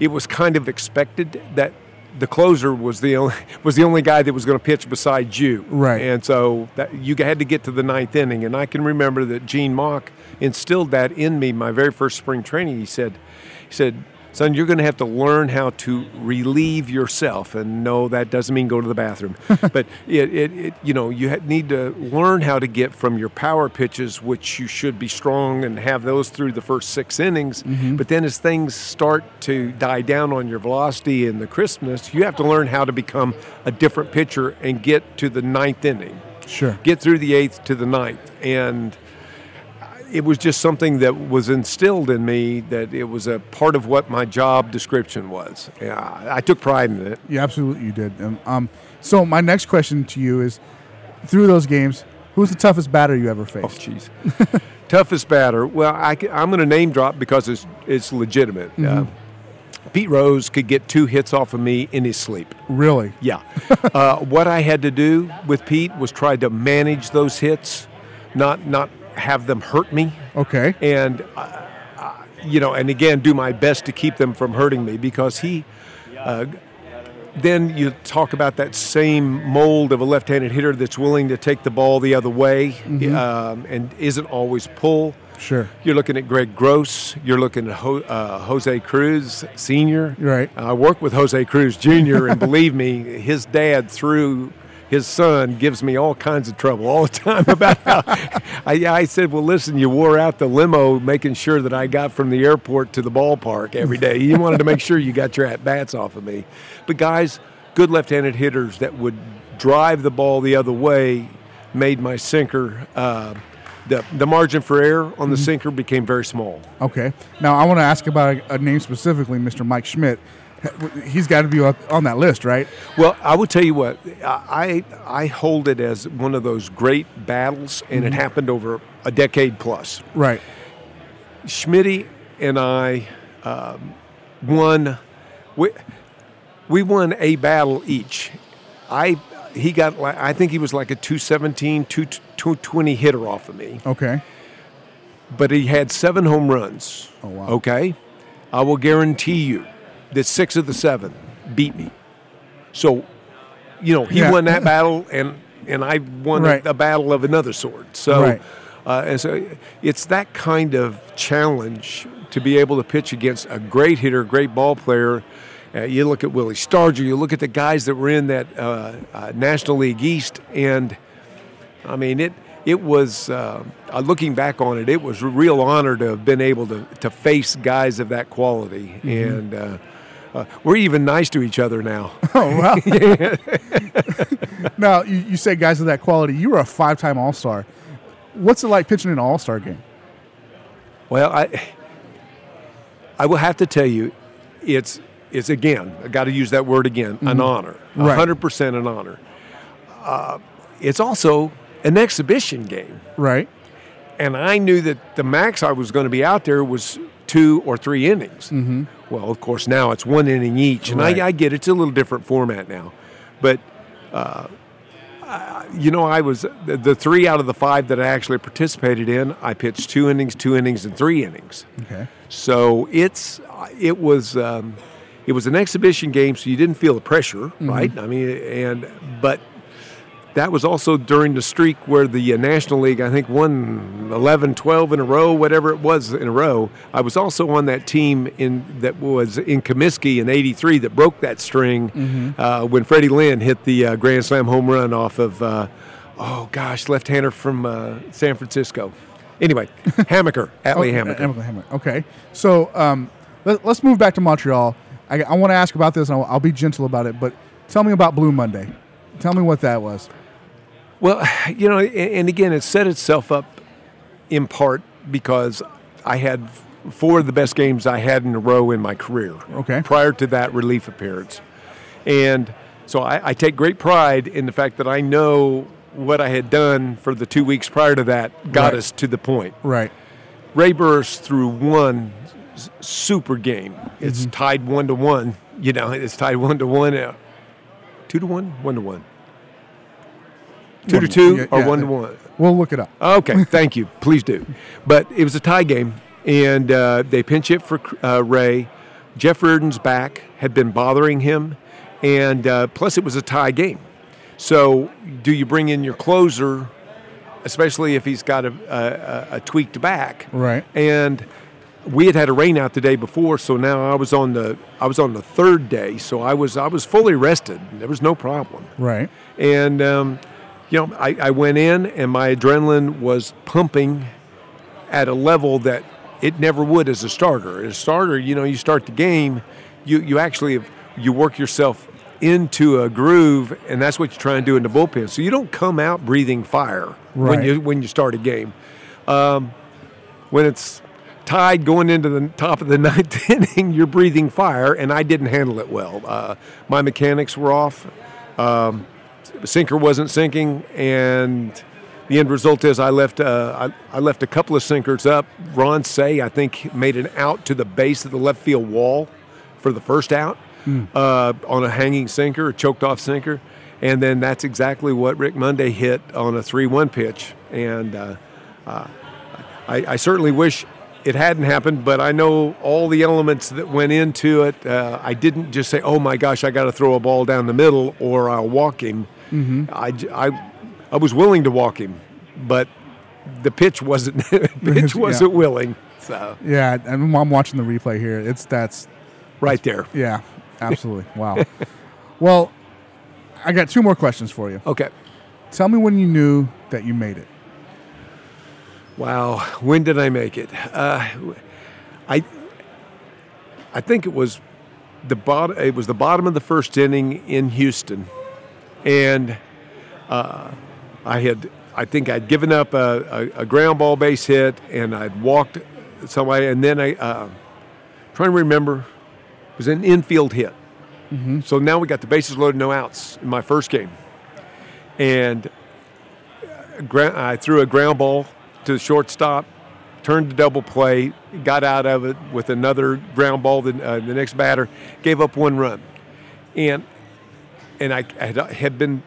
it was kind of expected that the closer was the only, was the only guy that was going to pitch besides you. Right. And so that, you had to get to the ninth inning. And I can remember that Gene Mauch instilled that in me my very first spring training. He said, he said, son, you're going to have to learn how to relieve yourself. And no, that doesn't mean go to the bathroom, but it, it, it, you know, you need to learn how to get from your power pitches, which you should be strong and have those through the first six innings. Mm-hmm. But then as things start to die down on your velocity and the crispness, you have to learn how to become a different pitcher and get to the ninth inning Sure. get through the eighth to the ninth. And it was just something that was instilled in me that it was a part of what my job description was. Yeah, I took pride in it. Yeah, absolutely, you did. Um, um, so my next question to you is, through those games, who's the toughest batter you ever faced? Oh, faced? jeez. Toughest batter. Well, I, am going to name drop because it's it's legitimate. Uh, Pete Rose could get two hits off of me in his sleep. Really? Yeah. uh, what I had to do with Pete was try to manage those hits, not not have them hurt me. Okay. and uh, uh, you know, and again, do my best to keep them from hurting me because he. Uh, then you talk about that same mold of a left-handed hitter that's willing to take the ball the other way um, and isn't always pull. Sure. You're looking at Greg Gross. You're looking at Ho- uh, Jose Cruz Senior. Right. I work with Jose Cruz Jr. and believe me, his dad through his son gives me all kinds of trouble all the time about how I, I said, well, listen, you wore out the limo making sure that I got from the airport to the ballpark every day. You wanted to make sure you got your at bats off of me. But guys, good left-handed hitters that would drive the ball the other way made my sinker. Uh, the, the margin for error on the sinker became very small. Okay. Now I want to ask about a, a name specifically, Mr. Mike Schmidt. He's got to be up on that list, right? Well, I will tell you what, I I hold it as one of those great battles, and it happened over a decade plus. Right. Schmitty and I um, won. We, we won a battle each. I he got like I think he was like a 217, 220 hitter off of me, Okay. but he had seven home runs. Oh, wow. Okay, I will guarantee you that six of the seven beat me. So, you know, he Yeah. won that battle, and and I won Right. a, a battle of another sort. So, Right. uh, and so it's that kind of challenge to be able to pitch against a great hitter, great ball player. Uh, you look at Willie Stargell, you look at the guys that were in that uh, uh, National League East, and I mean it. It was uh, uh, looking back on it. It was a real honor to have been able to, to face guys of that quality, and uh, we're even nice to each other now. Oh wow. now you, you say guys of that quality. You were a five-time All-Star. What's it like pitching in an All-Star game? Well, I I will have to tell you, it's it's again. I got to use that word again. An honor. Mm-hmm. Right. hundred percent an honor. Uh, it's also an exhibition game, Right. and I knew that the max I was going to be out there was two or three innings. Mm-hmm. Well, of course, now it's one inning each, and Right. I, I get it. it's a little different format now, but. Uh, I- you know, I was the, the three out of the five that I actually participated in. I pitched two innings, two innings, and three innings. Okay. So it's it was um, it was an exhibition game, so you didn't feel the pressure, right? I mean, and but that was also during the streak where the uh, National League, I think, won 11, 12 in a row, whatever it was in a row. I was also on that team in that was in Comiskey in '83 that broke that string uh, when Freddie Lynn hit the uh, grand slam home run off of, uh, oh gosh, left-hander from uh, San Francisco. Anyway, Hammaker, Atlee Oh, Hammaker. Okay. So um, let, us move back to Montreal. I, I want to ask about this, and I'll, I'll be gentle about it. But tell me about Blue Monday. Tell me what that was. Well, you know, and again, it set itself up in part because I had four of the best games I had in a row in my career. Okay. Prior to that relief appearance. And so I, I take great pride in the fact that I know what I had done for the two weeks prior to that got Right. us to the point. Right. Ray Burris threw one super game. It's Mm-hmm. tied one to one. You know, it's tied one to one. uh, Two to one? One to one. Two to two yeah, or yeah. one to one? We'll look it up. Okay, thank you. Please do. But it was a tie game, and uh, they pinch hit for uh, Ray. Jeff Reardon's back had been bothering him, and uh, plus it was a tie game. So, do you bring in your closer, especially if he's got a, a, a tweaked back? Right. And we had had a rain out the day before, so now I was on the I was on the third day, so I was I was fully rested. There was no problem. Right. And, um, you know, I, I went in and my adrenaline was pumping at a level that it never would as a starter. As a starter, you know, you start the game, you, you actually you work yourself into a groove, and that's what you try and do in the bullpen. So you don't come out breathing fire when you when you start a game. Um, when it's tied going into the top of the ninth inning, you're breathing fire, and I didn't handle it well. Uh, my mechanics were off. Um, sinker wasn't sinking, and the end result is I left uh, I, I left a couple of sinkers up. Ron Cey I think made an out to the base of the left field wall for the first out uh, on a hanging sinker, a choked off sinker, and then that's exactly what Rick Monday hit on a three-one pitch, and uh, uh, I, I certainly wish it hadn't happened, but I know all the elements that went into it. Uh, I didn't just say, "Oh my gosh, I got to throw a ball down the middle or I'll walk him." I, j- I, I was willing to walk him, but the pitch wasn't pitch wasn't willing. So Yeah. And I'm watching the replay here. It's that's right there. yeah. Absolutely. wow. Well, I got two more questions for you. Okay. Tell me when you knew that you made it. Wow, when did I make it? Uh, I I think it was the bottom. It was the bottom of the first inning in Houston, and uh, I had I think I'd given up a, a, a ground ball base hit, and I'd walked somebody, and then I uh, trying to remember it was an infield hit. So now we got the bases loaded, no outs in my first game, and gra- I threw a ground ball to the shortstop, turned to double play, got out of it with another ground ball. The, uh, the next batter gave up one run, and and I had, had been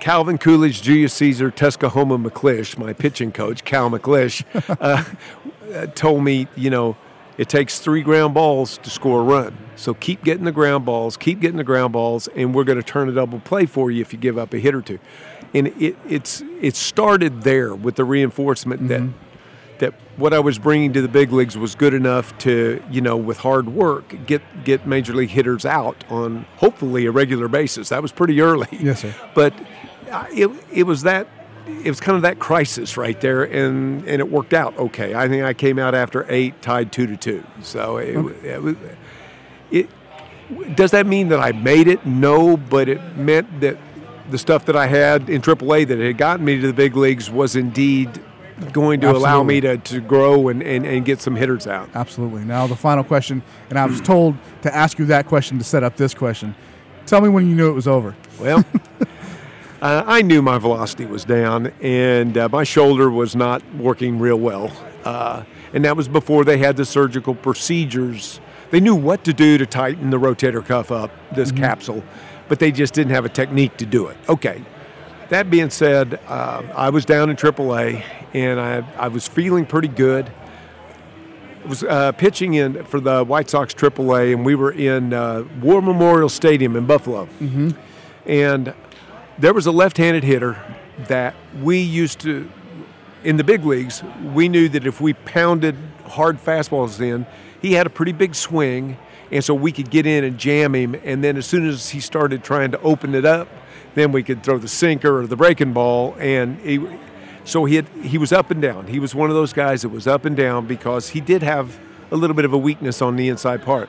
Calvin Coolidge, Julius Caesar, Tuskahoma McLish, my pitching coach, Cal McLish, uh, uh, told me, you know, it takes three ground balls to score a run. So keep getting the ground balls, keep getting the ground balls, and we're going to turn a double play for you if you give up a hit or two. And it, it's it started there with the reinforcement that that what I was bringing to the big leagues was good enough to, you know, with hard work, get get major league hitters out on hopefully a regular basis. That was pretty early. Yes, sir. But uh, it it was that it was kind of that crisis right there, and and it worked out okay. I think I came out after eight, tied two to two. So it, it was it. Does that mean that I made it? No, but it meant that the stuff that I had in AAA that had gotten me to the big leagues was indeed going to allow me to, to grow and, and, and get some hitters out. Absolutely. Now the final question, and I was told to ask you that question to set up this question. Tell me when you knew it was over. Well, uh, I knew my velocity was down and uh, my shoulder was not working real well. Uh, and that was before they had the surgical procedures. They knew what to do to tighten the rotator cuff up, this capsule, but they just didn't have a technique to do it. Okay. That being said, uh, I was down in AAA and I, I was feeling pretty good. I was uh, pitching in for the White Sox AAA, and we were in uh, War Memorial Stadium in Buffalo. And there was a left-handed hitter that we used to, in the big leagues, we knew that if we pounded hard fastballs in, he had a pretty big swing, and so we could get in and jam him. And then as soon as he started trying to open it up, then we could throw the sinker or the breaking ball, and he, so he had, he was up and down. He was one of those guys that was up and down because he did have a little bit of a weakness on the inside part.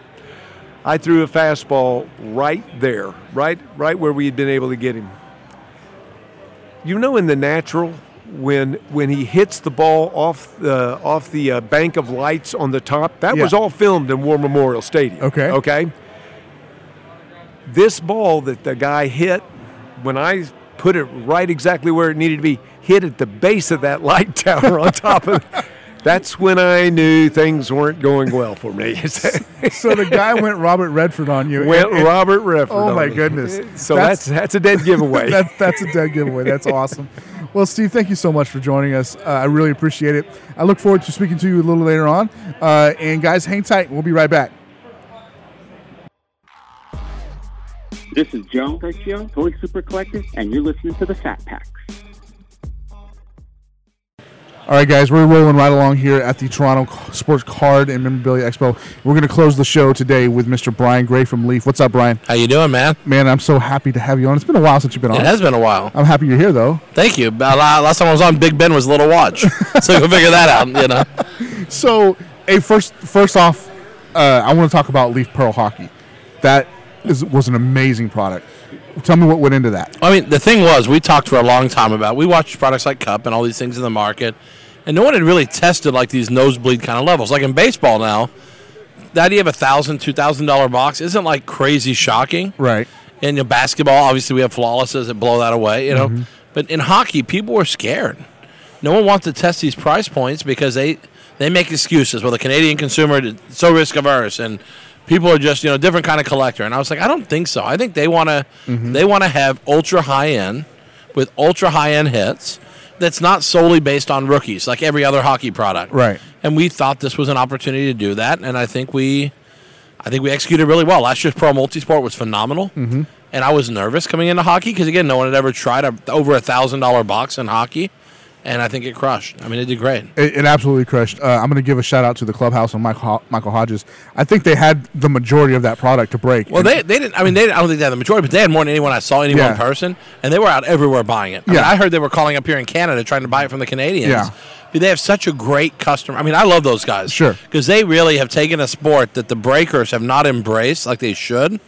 I threw a fastball right there, right right where we had been able to get him. You know, in the natural, when when he hits the ball off the off the uh, bank of lights on the top, that was all filmed in War Memorial Stadium. Okay. Okay. This ball that the guy hit, when I put it right exactly where it needed to be, hit at the base of that light tower on top of. it. That's when I knew things weren't going well for me. So the guy went Robert Redford on you. Went and- and- Robert Redford. Oh my me. goodness. So That's- that's that's, a dead giveaway. that's that's a dead giveaway. That's awesome. Well, Steve, thank you so much for joining us. Uh, I really appreciate it. I look forward to speaking to you a little later on. Uh, and guys, hang tight. We'll be right back. This is Joe Garcia, Toy Super Collector, and you're listening to the Fat Packs. All right, guys, we're rolling right along here at the Toronto Sports Card and Memorabilia Expo. We're going to close the show today with Mr. Brian Gray from Leaf. What's up, Brian? How you doing, man? Man, I'm so happy to have you on. It's been a while since you've been on. It has been a while. I'm happy you're here, though. Thank you. Last time I was on, Big Ben was a little watch, so you can figure that out. You know, So, hey, first, first off, uh, I want to talk about Leaf Pearl Hockey. That is, was an amazing product. Tell me what went into that. I mean, the thing was, we talked for a long time about. We watched products like Cup and all these things in the market, and no one had really tested like these nosebleed kind of levels. Like in baseball now, the idea of a thousand, two thousand dollar box isn't like crazy shocking. Right. In basketball, obviously we have flawlesses that blow that away, you know. Mm-hmm. But in hockey, people were scared. No one wants to test these price points because they they make excuses. Well, the Canadian consumer is so risk averse, and people are just you know different kind of collector. And I was like, I don't think so. I think they want to they want to have ultra high end with ultra high end hits. That's not solely based on rookies like every other hockey product. Right. And we thought this was an opportunity to do that, and I think we I think we executed really well. Last year's Pro Multisport was phenomenal, mm-hmm. and I was nervous coming into hockey because again, no one had ever tried a over a thousand dollar box in hockey, and I think it crushed. I mean, it did great. It, it absolutely crushed. Uh, I'm going to give a shout out to the clubhouse and Michael, Ho- Michael Hodges. I think they had the majority of that product to break. Well, they, they didn't. I mean, they, I don't think they had the majority, but they had more than anyone I saw any Yeah. one person, and they were out everywhere buying it. I, mean, Yeah. I heard they were calling up here in Canada trying to buy it from the Canadians. Yeah. But they have such a great customer. I mean, I love those guys. Sure. Because they really have taken a sport that the breakers have not embraced like they should.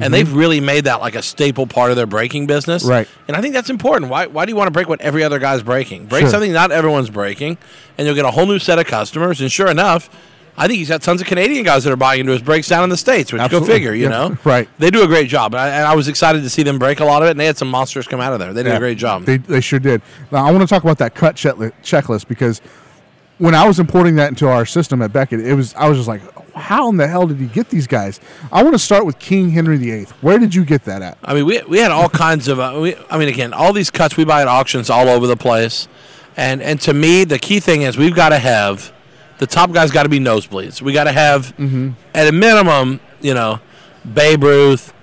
And they've really made that like a staple part of their breaking business. Mm-hmm. Right. And I think that's important. Why, why do you want to break what every other guy's breaking? Break Sure. something not everyone's breaking, and you'll get a whole new set of customers. And sure enough, I think he's got tons of Canadian guys that are buying into his breaks down in the States, which Absolutely. go figure, you Yeah. know? Right. They do a great job. And I, and I was excited to see them break a lot of it, and they had some monsters come out of there. They did Yeah, a great job. They, they sure did. Now, I want to talk about that cut checklist because when I was importing that into our system at Beckett, it was I was just like, how in the hell did he get these guys? I want to start with King Henry VIII. Where did you get that at? I mean, we, we had all kinds of. Uh, we, I mean, again, all these cuts we buy at auctions all over the place, and and to me, the key thing is we've got to have the top guys got to be nosebleeds. We got to have at a minimum, you know, Babe Ruth,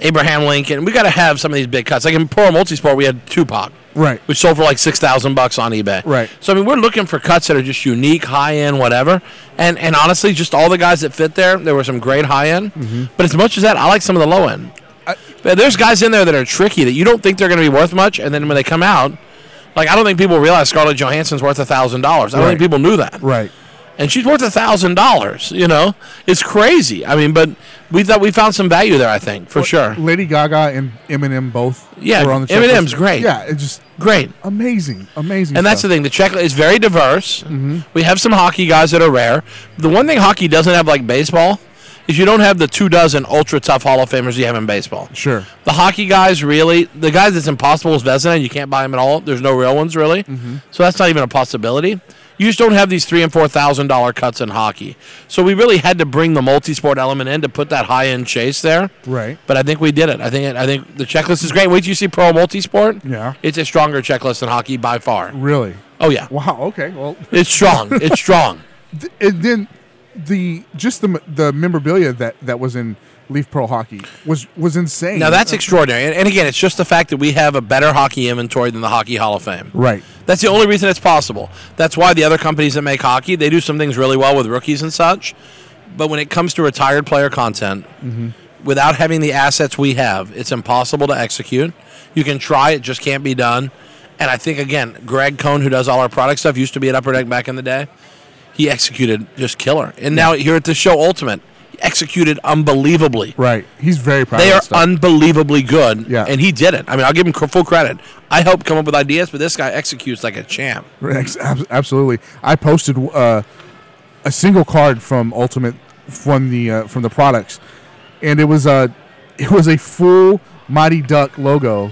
Abraham Lincoln. We got to have some of these big cuts. Like in Pro Multisport, we had Tupac. Right. Which sold for like six thousand bucks on eBay. Right. So I mean, we're looking for cuts that are just unique, high end, whatever. And and honestly, just all the guys that fit there, there were some great high end. Mm-hmm. But as much as that, I like some of the low end. but there's guys in there that are tricky that you don't think they're going to be worth much, and then when they come out, like I don't think people realize Scarlett Johansson's worth a thousand dollars. I don't Right. think people knew that. Right. And she's worth a thousand dollars. You know, it's crazy. I mean, but we thought we found some value there. I think for sure. Lady Gaga and Eminem both. Yeah, were on the Eminem's checklist. great. Yeah, it's just Great. amazing, amazing. And that's the thing. The checklist is very diverse. Mm-hmm. We have some hockey guys that are rare. The one thing hockey doesn't have, like baseball, is you don't have the two dozen ultra tough Hall of Famers you have in baseball. Sure. The hockey guys really, the guys that's impossible is Vezina. You can't buy them at all. There's no real ones really, Mm-hmm. so that's not even a possibility. You just don't have these three and four thousand dollar cuts in hockey. So we really had to bring the multi-sport element in to put that high end chase there. Right. But I think we did it. I think it, I think the checklist is great. Wait till you see pro multi-sport. Yeah. it's a stronger checklist than hockey by far. Really. Oh yeah, Wow. Okay. Well, it's strong. it's strong. and then the just the the memorabilia that that was in Leaf Pro Hockey was was insane. Now that's extraordinary. And, and again, it's just the fact that we have a better hockey inventory than the Hockey Hall of Fame. right. That's the only reason it's possible. That's why the other companies that make hockey, they do some things really well with rookies and such. But when it comes to retired player content, mm-hmm. without having the assets we have, it's impossible to execute. You can try, it just can't be done. And I think again, Greg Cohn, who does all our product stuff, used to be at Upper Deck back in the day. He executed just killer. And now here at the show Ultimate, executed unbelievably. Right. He's very proud. They are unbelievably good, Yeah. and he did it. I mean, I'll give him full credit. I helped come up with ideas, but this guy executes like a champ. Absolutely. I posted uh, a single card from Ultimate from the uh, from the products, and it was a it was a full Mighty Duck logo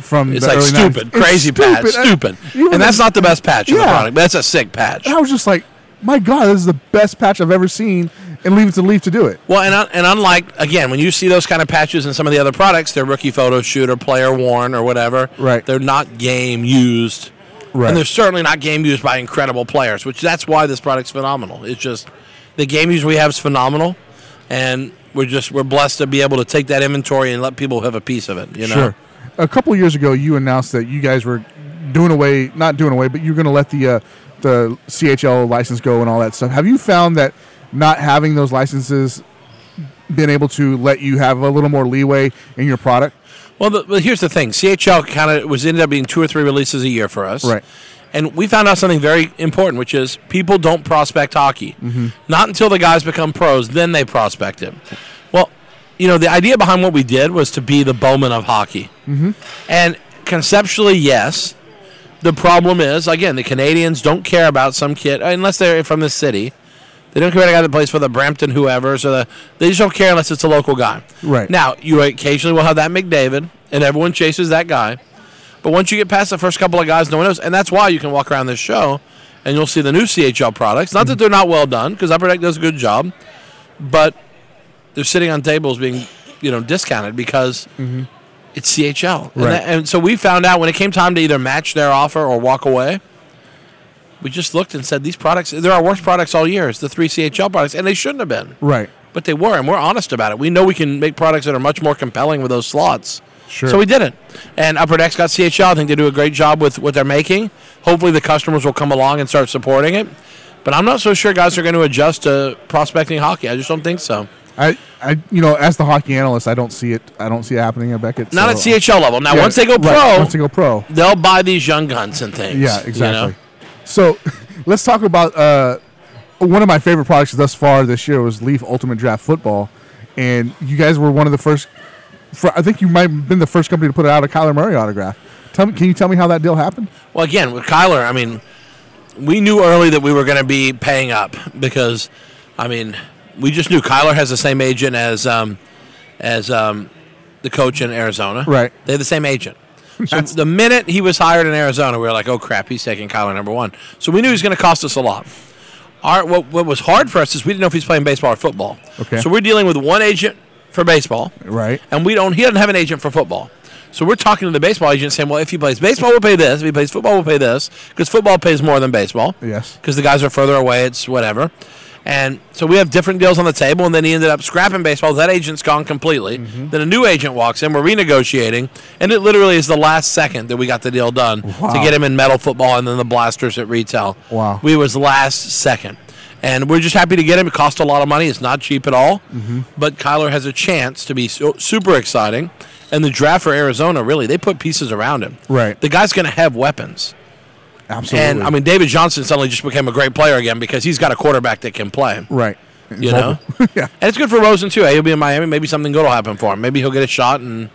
from It's the like stupid, 90s. It's crazy patch, stupid. Stupid, and that's not the best patch in the product. But that's a sick patch. I was just like, my God, this is the best patch I've ever seen, and leave it to Leaf to do it. Well, and and unlike again, when you see those kind of patches in some of the other products, they're rookie photo shoot or player worn or whatever. Right. They're not game used, Right. and they're certainly not game used by incredible players. Which that's why this product's phenomenal. It's just the game use we have is phenomenal, and we're just we're blessed to be able to take that inventory and let people have a piece of it. You know. Sure. A couple of years ago, you announced that you guys were doing away, not doing away, but you're going to let the uh, the CHL license go and all that stuff. Have you found that not having those licenses been able to let you have a little more leeway in your product? Well, the, here's the thing: CHL kind of was ended up being two or three releases a year for us, Right. And we found out something very important, which is people don't prospect hockey. Not until the guys become pros, then they prospect it. Well, you know, the idea behind what we did was to be the Bowman of hockey, mm-hmm. and conceptually, yes. The problem is, again, the Canadians don't care about some kid unless they're from the city. They don't care about a guy that plays for the Brampton whoever, so the, they just don't care unless it's a local guy. Right. Now, you occasionally will have that McDavid, and everyone chases that guy. But once you get past the first couple of guys, no one knows. And that's why you can walk around this show and you'll see the new CHL products. Not that they're not well done, because Upper Deck does a good job, but they're sitting on tables being, you know, discounted because mm-hmm. It's CHL. And, that- and so we found out when it came time to either match their offer or walk away, we just looked and said, these products, they're our worst products all year. It's the three CHL products, and they shouldn't have been. Right. But they were, and we're honest about it. We know we can make products that are much more compelling with those slots. Sure. So we did it. And Upper Deck's got CHL. I think they do a great job with what they're making. Hopefully the customers will come along and start supporting it. But I'm not so sure guys are going to adjust to prospecting hockey. I just don't think so. I, I, you know, as the hockey analyst, I don't see it. I don't see it happening at Beckett. Not so- at CHL level. Now, Yeah, once they go right, pro, once they go pro, they'll buy these young guns and things. Yeah, you exactly. know? So let's talk about uh, one of my favorite products thus far this year was Leaf Ultimate Draft Football, and you guys were one of the first. For, I think you might have been the first company to put out a Kyler Murray autograph. Tell me, can you tell me how that deal happened? Well, again, with Kyler, I mean, we knew early that we were going to be paying up because, I mean, we just knew Kyler has the same agent as um, as um, the coach in Arizona. Right. They have the same agent. So the minute he was hired in Arizona, we were like, "Oh crap, he's taking Kyler number one." So we knew he was going to cost us a lot. Our, what, what was hard for us is we didn't know if he's playing baseball or football. Okay. So we're dealing with one agent for baseball, Right. and we don't. He doesn't have an agent for football. So we're talking to the baseball agent saying, "Well, if he plays baseball, we'll pay this. If he plays football, we'll pay this because football pays more than baseball. Yes. because the guys are further away. It's whatever." And so we have different deals on the table, and then he ended up scrapping baseball. That agent's gone completely. Mm-hmm. Then a new agent walks in. We're renegotiating, and it literally is the last second that we got the deal done Wow. to get him in metal football and then the blasters at retail. Wow. we was last second, and we're just happy to get him. It cost a lot of money. It's not cheap at all, Mm-hmm. but Kyler has a chance to be su- super exciting. And the draft for Arizona, really, they put pieces around him. Right. The guy's going to have weapons. Absolutely. And I mean, David Johnson suddenly just became a great player again because he's got a quarterback that can play. right. You know, yeah. and it's good for Rosen too. He'll be in Miami. Maybe something good will happen for him. Maybe he'll get a shot, and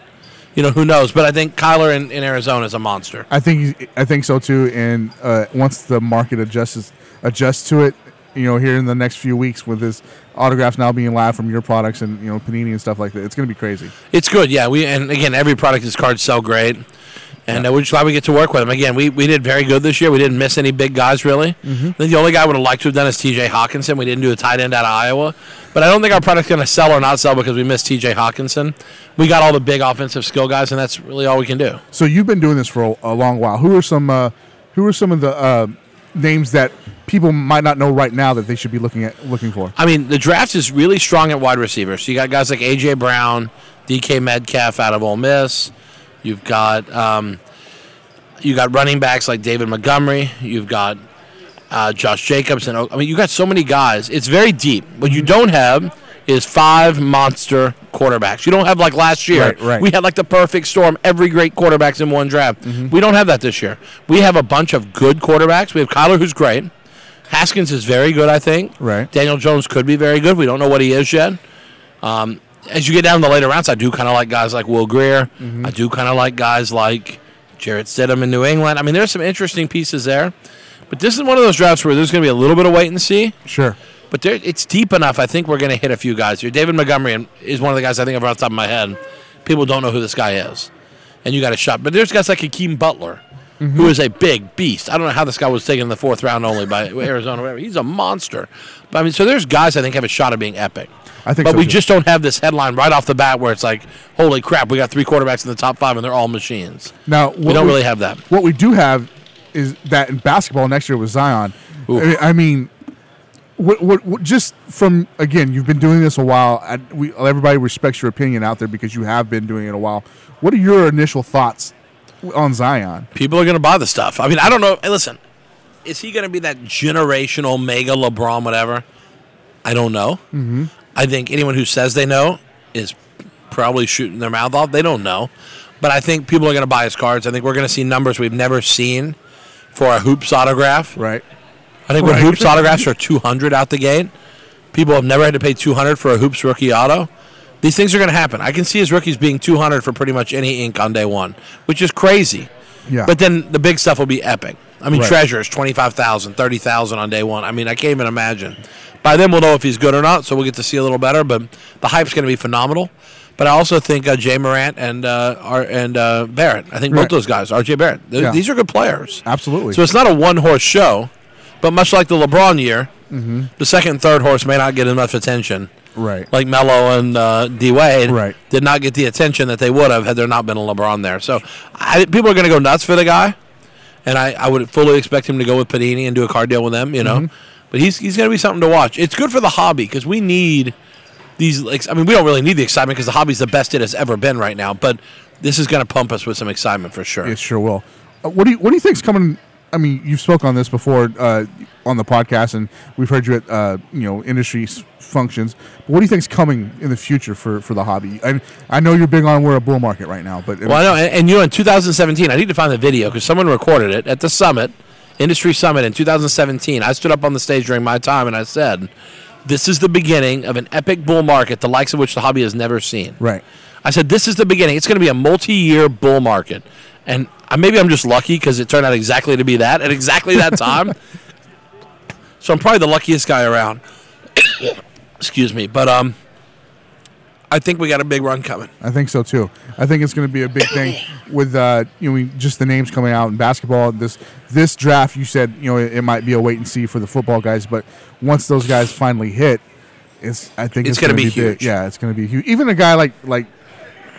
you know who knows. But I think Kyler in, in Arizona is a monster. I think I think so too. And uh, once the market adjusts adjusts to it, you know, here in the next few weeks with his autographs now being live from your products and you know Panini and stuff like that, it's going to be crazy. It's good, yeah. We and again, every product his cards sell great, and uh, we're just glad we get to work with him. Again, we, we did very good this year. We didn't miss any big guys really. Mm-hmm. I think the only guy I would have liked to have done is T.J. Hockenson. We didn't do a tight end out of Iowa, but I don't think our product's going to sell or not sell because we missed T.J. Hockenson. We got all the big offensive skill guys, and that's really all we can do. So you've been doing this for a, a long while. Who are some uh, who are some of the uh, names that people might not know right now that they should be looking at looking for? I mean, the draft is really strong at wide receiver. So you got guys like A.J. Brown, D.K. Metcalf out of Ole Miss. You've got um, you got running backs like David Montgomery. You've got uh, Josh Jacobs, and I mean, you got so many guys. It's very deep. What you don't have is five monster quarterbacks. You don't have like last year. Right, right. We had like the perfect storm. Every great quarterbacks in one draft. We don't have that this year. We have a bunch of good quarterbacks. We have Kyler, who's great. Haskins is very good, I think. Right. Daniel Jones could be very good. We don't know what he is yet. Um, as you get down the later rounds, I do kind of like guys like Will Grier. Mm-hmm. I do kind of like guys like Jarrett Stidham in New England. I mean, there's some interesting pieces there. But this is one of those drafts where there's going to be a little bit of wait and see. Sure. But there, it's deep enough. I think we're going to hit a few guys here. David Montgomery is one of the guys I think of off the top of my head. People don't know who this guy is, and you got a shot. But there's guys like Hakeem Butler, who is a big beast. I don't know how this guy was taken in the fourth round only by Arizona. Whatever. He's a monster. But I mean, so there's guys I think have a shot of being epic. I think But so, we too. just don't have this headline right off the bat where it's like, holy crap, we got three quarterbacks in the top five and they're all machines. Now We don't really have that. What we do have is that in basketball next year with Zion. Oof. I I mean, what, what, what, just from again, you've been doing this a while. I, we everybody respects your opinion out there because you have been doing it a while. What are your initial thoughts on Zion? People are going to buy the stuff. I mean, I don't know. Hey, listen, is he going to be that generational mega LeBron, whatever? I don't know. Mm-hmm. I think anyone who says they know is probably shooting their mouth off. They don't know. But I think people are going to buy his cards. I think we're going to see numbers we've never seen for a hoops autograph. Right. I think when hoops autographs are 200 out the gate, people have never had to pay 200 for a hoops rookie auto. These things are going to happen. I can see his rookies being 200 for pretty much any ink on day one, which is crazy. Yeah. But then the big stuff will be epic. I mean, Right. treasures, 25,000, 30,000 on day one. I mean, I can't even imagine. By then, we'll know if he's good or not, so we'll get to see a little better. But the hype's going to be phenomenal. But I also think uh, Ja Morant and uh, R- and uh, Barrett. I think Right. both those guys, RJ Barrett, th- Yeah. these are good players. Absolutely. So it's not a one horse show, but much like the LeBron year, Mm-hmm. the second and third horse may not get enough attention. Right. Like Melo and uh, D Wade Right. did not get the attention that they would have had there not been a LeBron there. So I, people are going to go nuts for the guy, and I, I would fully expect him to go with Panini and do a card deal with them. You know, Mm-hmm. but he's he's going to be something to watch. It's good for the hobby because we need these. Like, I mean, we don't really need the excitement because the hobby's the best it has ever been right now. But this is going to pump us with some excitement for sure. It sure will. Uh, what do you What do you think's coming? I mean, you've spoke on this before uh, on the podcast, and we've heard you at uh, you know industry s- functions. But what do you think's coming in the future for, for the hobby? I I know you're big on we're a bull market right now, but Well, I know, and, and you know, in 2017, I need to find the video because someone recorded it at the summit, industry summit in 2017. I stood up on the stage during my time and I said, "This is the beginning of an epic bull market, the likes of which the hobby has never seen." right. I said, "This is the beginning. It's going to be a multi-year bull market," and maybe I'm just lucky because it turned out exactly to be that at exactly that time. so I'm probably the luckiest guy around. Excuse me, but um, I think we got a big run coming. I think so too. I think it's going to be a big thing with uh, you know just the names coming out in basketball. This this draft, you said you know it, it might be a wait and see for the football guys, but once those guys finally hit, it's I think It's it's, going to be be, big. huge. Yeah, it's going to be huge. Even a guy like like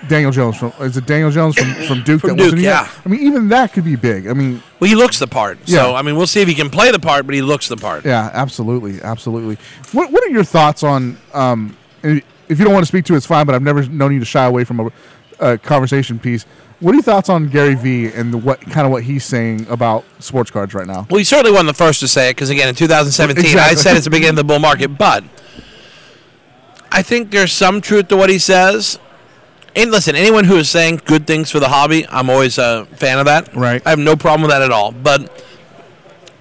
Daniel Jones from is it Daniel Jones from from Duke? From that Duke, wasn't yeah. I mean, even that could be big. I mean, Well, he looks the part. So Yeah. I mean, we'll see if he can play the part, but he looks the part. yeah, absolutely, absolutely. What what are your thoughts on? Um, if you don't want to speak to it, it's fine. But I've never known you to shy away from a, a conversation piece. What are your thoughts on Gary Vee and the, what kind of what he's saying about sports cards right now? Well, he certainly wasn't the first to say it because again, in 2017, I said it's the beginning of the bull market. But I think there's some truth to what he says. And listen, anyone who is saying good things for the hobby, I'm always a fan of that. Right. I have no problem with that at all. But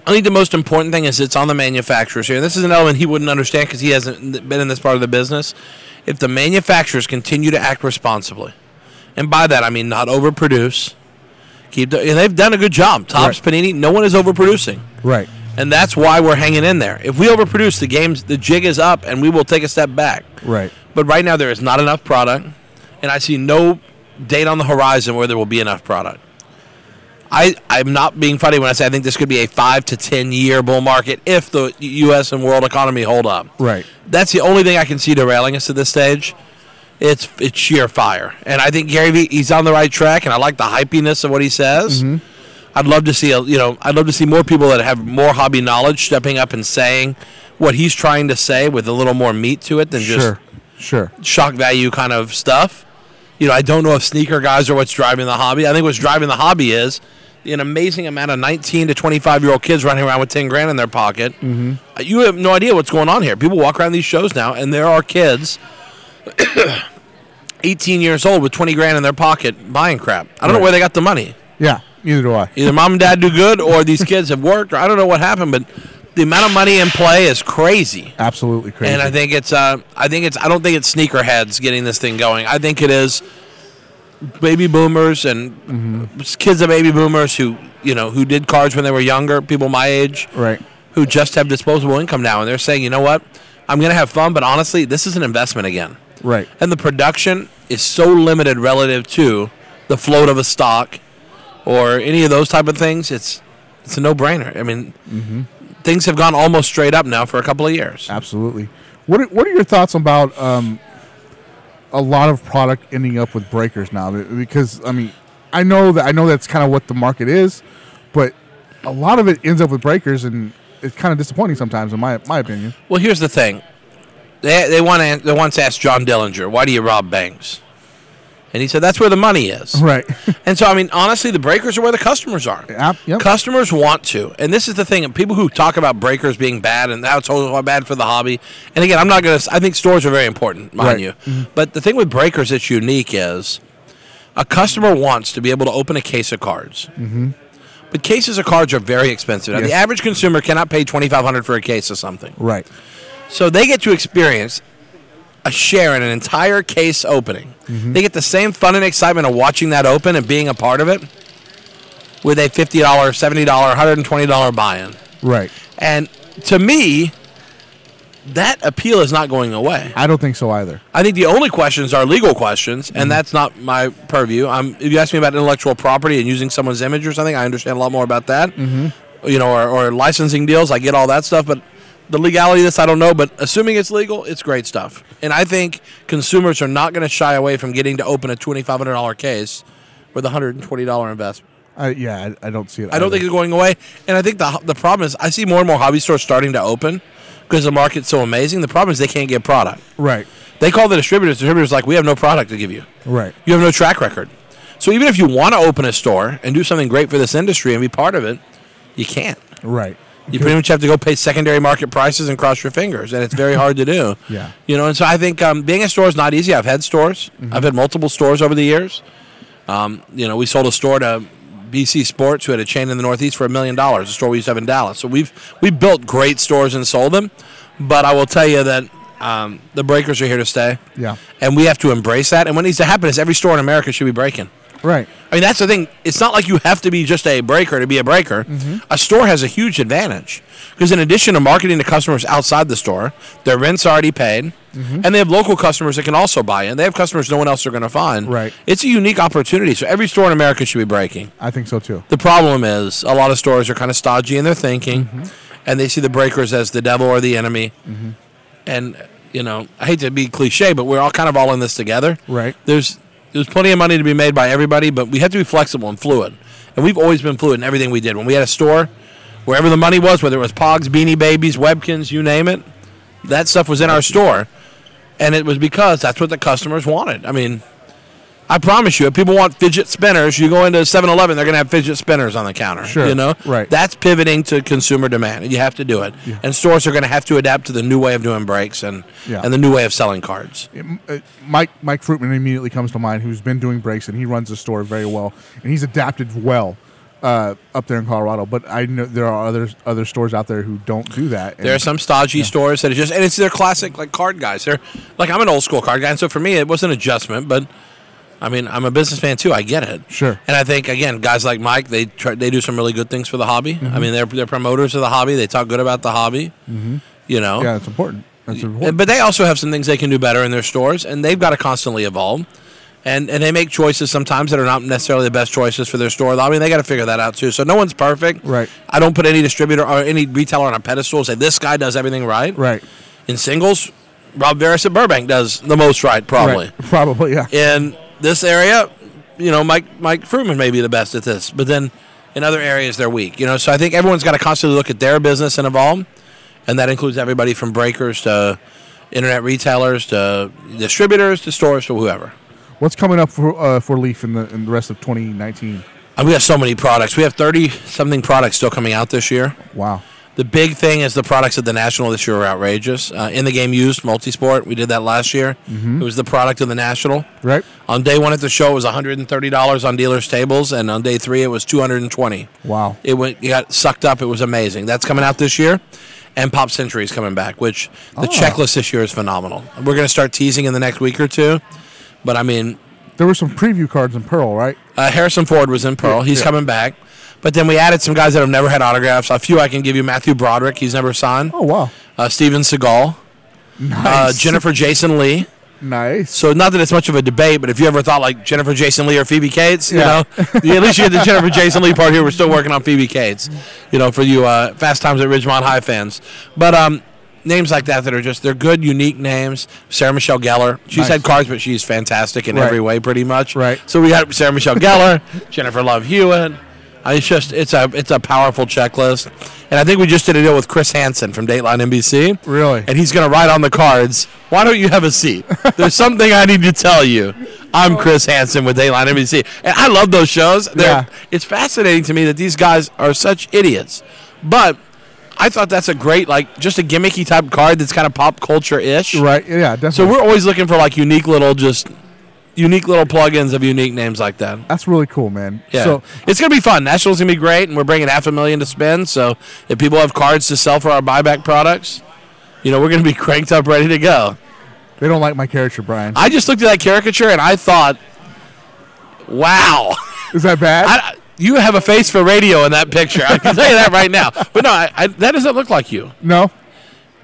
I think the most important thing is it's on the manufacturers here. This is an element he wouldn't understand because he hasn't been in this part of the business. If the manufacturers continue to act responsibly, and by that I mean not overproduce, keep the, and they've done a good job. Topps, Panini, no one is overproducing, Right. and that's why we're hanging in there. If we overproduce, the game's the jig is up, and we will take a step back. Right. But right now there is not enough product, and I see no date on the horizon where there will be enough product. I, I'm not being funny when I say I think this could be a five to ten year bull market if the U.S. and world economy hold up. Right. That's the only thing I can see derailing us at this stage. It's it's sheer fire, and I think Gary Vee he's on the right track, and I like the hypiness of what he says. Mm-hmm. I'd love to see a you know I'd love to see more people that have more hobby knowledge stepping up and saying what he's trying to say with a little more meat to it than just Sure. Sure. shock value kind of stuff. You know, I don't know if sneaker guys are what's driving the hobby. I think what's driving the hobby is an amazing amount of 19 to 25 year old kids running around with 10 grand in their pocket. Mm-hmm. You have no idea what's going on here. People walk around these shows now, and there are kids 18 years old with 20 grand in their pocket buying crap. I don't know where they got the money. Yeah. Neither do I. Either mom and dad do good, or these kids have worked, or I don't know what happened, but the amount of money in play is crazy. Absolutely crazy. And I think it's uh, I think it's I don't think it's sneakerheads getting this thing going. I think it is baby boomers and kids of baby boomers who you know who did cards when they were younger, people my age right. who just have disposable income now, and they're saying, you know what, I'm gonna have fun, but honestly, this is an investment again. Right. And the production is so limited relative to the float of a stock or any of those type of things. It's it's a no brainer. I mean, things have gone almost straight up now for a couple of years. Absolutely. What are, what are your thoughts about um, a lot of product ending up with breakers now? Because I mean, I know that I know that's kind of what the market is, but a lot of it ends up with breakers, and it's kind of disappointing sometimes, in my my opinion. Well, here's the thing. They they want to, they once asked John Dillinger, "Why do you rob banks?" And he said, "That's where the money is." Right. And so, I mean, honestly, the breakers are where the customers are. Yep, yep. Customers want to, and this is the thing. People who talk about breakers being bad and it's all bad for the hobby. And again, I'm not going to. I think stores are very important, mind Right. Mm-hmm. you. But the thing with breakers that's unique is a customer wants to be able to open a case of cards. Mm-hmm. But cases of cards are very expensive. Now, the average consumer cannot pay twenty five hundred for a case of something. right. So they get to experience a share in an entire case opening. Mm-hmm. They get the same fun and excitement of watching that open and being a part of it with a $50, $70, $120 buy in. Right. And to me, that appeal is not going away. I don't think so either. I think the only questions are legal questions, Mm-hmm. and that's not my purview. I'm, if you ask me about intellectual property and using someone's image or something, I understand a lot more about that. Mm-hmm. You know, or, or licensing deals, I get all that stuff. But the legality of this, I don't know. But assuming it's legal, it's great stuff. And I think consumers are not going to shy away from getting to open a $2,500 case with a $120 investment. I, yeah, I, I don't see it. I don't think it's going away. And I think the the problem is I see more and more hobby stores starting to open because the market's so amazing. The problem is they can't get product. Right. They call the distributors. Distributors like we have no product to give you. Right. You have no track record. So even if you want to open a store and do something great for this industry and be part of it, you can't. Right. You pretty much have to go pay secondary market prices and cross your fingers, and it's very hard to do. Yeah. You know, and so I think um, being a store is not easy. I've had stores. I've had multiple stores over the years. Um, you know, we sold a store to BC Sports, who had a chain in the Northeast for a million dollars. A store we used to have in Dallas. So we've we built great stores and sold them. But I will tell you that um, the breakers are here to stay. Yeah. And we have to embrace that. And what needs to happen is every store in America should be breaking. Right. I mean, that's the thing. It's not like you have to be just a breaker to be a breaker. Mm-hmm. A store has a huge advantage because, in addition to marketing to customers outside the store, their rent's already paid, mm-hmm. and they have local customers that can also buy in. They have customers no one else are going to find. Right. It's a unique opportunity. So every store in America should be breaking. I think so too. The problem is a lot of stores are kind of stodgy in their thinking, mm-hmm. and they see the breakers as the devil or the enemy. And you know, I hate to be cliche, but we're all kind of all in this together. Right. There's there's plenty of money to be made by everybody, but we have to be flexible and fluid. And we've always been fluid in everything we did. When we had a store, wherever the money was, whether it was Pogs, Beanie Babies, Webkinz, you name it, that stuff was in our store. And it was because that's what the customers wanted. I mean, I promise you, if people want fidget spinners, you go into 7 Eleven, they're going to have fidget spinners on the counter. Sure. You know? Right. That's pivoting to consumer demand. and You have to do it. And stores are going to have to adapt to the new way of doing breaks and, Yeah. and the new way of selling cards. Uh, Mike Mike Fruitman immediately comes to mind, who's been doing breaks and he runs the store very well, and he's adapted well uh, up there in Colorado. But I know there are other other stores out there who don't do that. And There are some stodgy stores that are just, and it's their classic like card guys. They're like I'm an old school card guy, and so for me it was an adjustment. But I mean, I'm a businessman too. I get it. Sure. And I think again, guys like Mike, they try, they do some really good things for the hobby. Mm-hmm. I mean, they're they're promoters of the hobby. They talk good about the hobby. Mm-hmm. You know. yeah, it's important. That's important. But they also have some things they can do better in their stores, and they've got to constantly evolve. And, and they make choices sometimes that are not necessarily the best choices for their store. I mean, they got to figure that out too. So no one's perfect. Right. I don't put any distributor or any retailer on a pedestal and say this guy does everything right. right. In singles, Rob Veres at Burbank does the most right, probably. Right. Probably. Yeah. In this area, you know, Mike Mike Fruman may be the best at this, but then in other areas they're weak. You know, so I think everyone's got to constantly look at their business and evolve, and that includes everybody from breakers to internet retailers to distributors to stores to whoever. What's coming up for uh, for Leaf in the in the rest of 2019? And we have so many products. We have thirty something products still coming out this year. Wow. The big thing is the products at the National this year are outrageous. Uh, in the game used multisport, we did that last year. It was the product of the National. Right. On day one at the show, it was $130 on dealers' tables, and on day three, it was 220. Wow. It went, it got sucked up. It was amazing. That's coming out this year, and Pop Century is coming back. Which the Oh. checklist this year is phenomenal. We're going to start teasing in the next week or two, but I mean, There were some preview cards in Pearl, right? uh, Harrison Ford was in Pearl. He's yeah. coming back. But then we added some guys that have never had autographs. A few I can give you. Matthew Broderick, he's never signed. Oh wow. Uh, Steven Seagal. Uh, Nice. Jennifer Jason Lee. Nice. So not that it's much of a debate, but if you ever thought like Jennifer Jason Lee or Phoebe Cates, you Yeah. know, at least you get the Jennifer Jason Lee part here. We're still working on Phoebe Cates, you know, for you uh, Fast Times at Ridgemont High fans. But um, names like that that are just they're good, unique names. Sarah Michelle Gellar, she's Nice. had cards, but she's fantastic in Right. every way, pretty much. Right. So we got Sarah Michelle Gellar, Jennifer Love Hewitt. It's just it's a it's a powerful checklist, and I think we just did a deal with Chris Hansen from Dateline NBC. Really? And he's going to write on the cards. Why don't you have a seat? There's something I need to tell you. I'm Chris Hansen with Dateline NBC, and I love those shows. They're, Yeah. It's fascinating to me that these guys are such idiots, but I thought that's a great like just a gimmicky type card that's kind of pop culture ish. Right. Yeah. Definitely. So we're always looking for like unique little just unique little plugins of unique names like that. That's really cool, man. Yeah. So it's going to be fun. National's going to be great, and we're bringing half a million to spend. So if people have cards to sell for our buyback products, you know, we're going to be cranked up, ready to go. they don't like my character, Brian. I just looked at that caricature and I thought, wow. Is that bad? I, you have a face for radio in that picture. I can tell you that right now. But no, I, I, that doesn't look like you. no.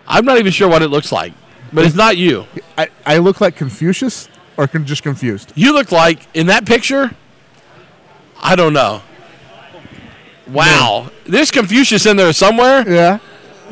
I'm not even sure what it looks like, but it's not you. I, I look like Confucius or con- just confused. You look like, in that picture, I don't know. Wow. There's Confucius in there somewhere. Yeah.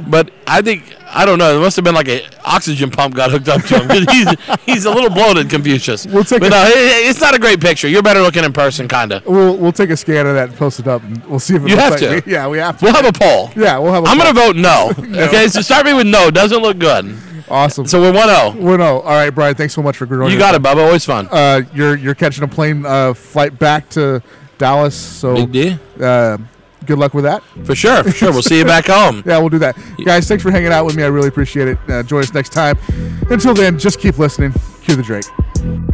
But I think I don't know. It must have been like an oxygen pump got hooked up to him he's he's a little bloated, Confucius. We'll take but a- no, it- it's not a great picture. You're better looking in person, kind of. We'll we'll take a scan of that and post it up, and we'll see if it You looks have like to. me. Yeah, we have to. We'll have a poll. yeah, we'll have. A I'm gonna vote no. Okay, so start me with no. Doesn't look good. Awesome. So we're one zero. Well, no. All right, Brian. Thanks so much for joining. You got it, Bubba. Always fun. Uh, you're you're catching a plane uh, flight back to Dallas. So Big uh, good luck with that. For sure, for sure. We'll see you back home. Yeah, we'll do that. Guys, thanks for hanging out with me. I really appreciate it. Uh, join us next time. Until then, just keep listening. Cue the Drake.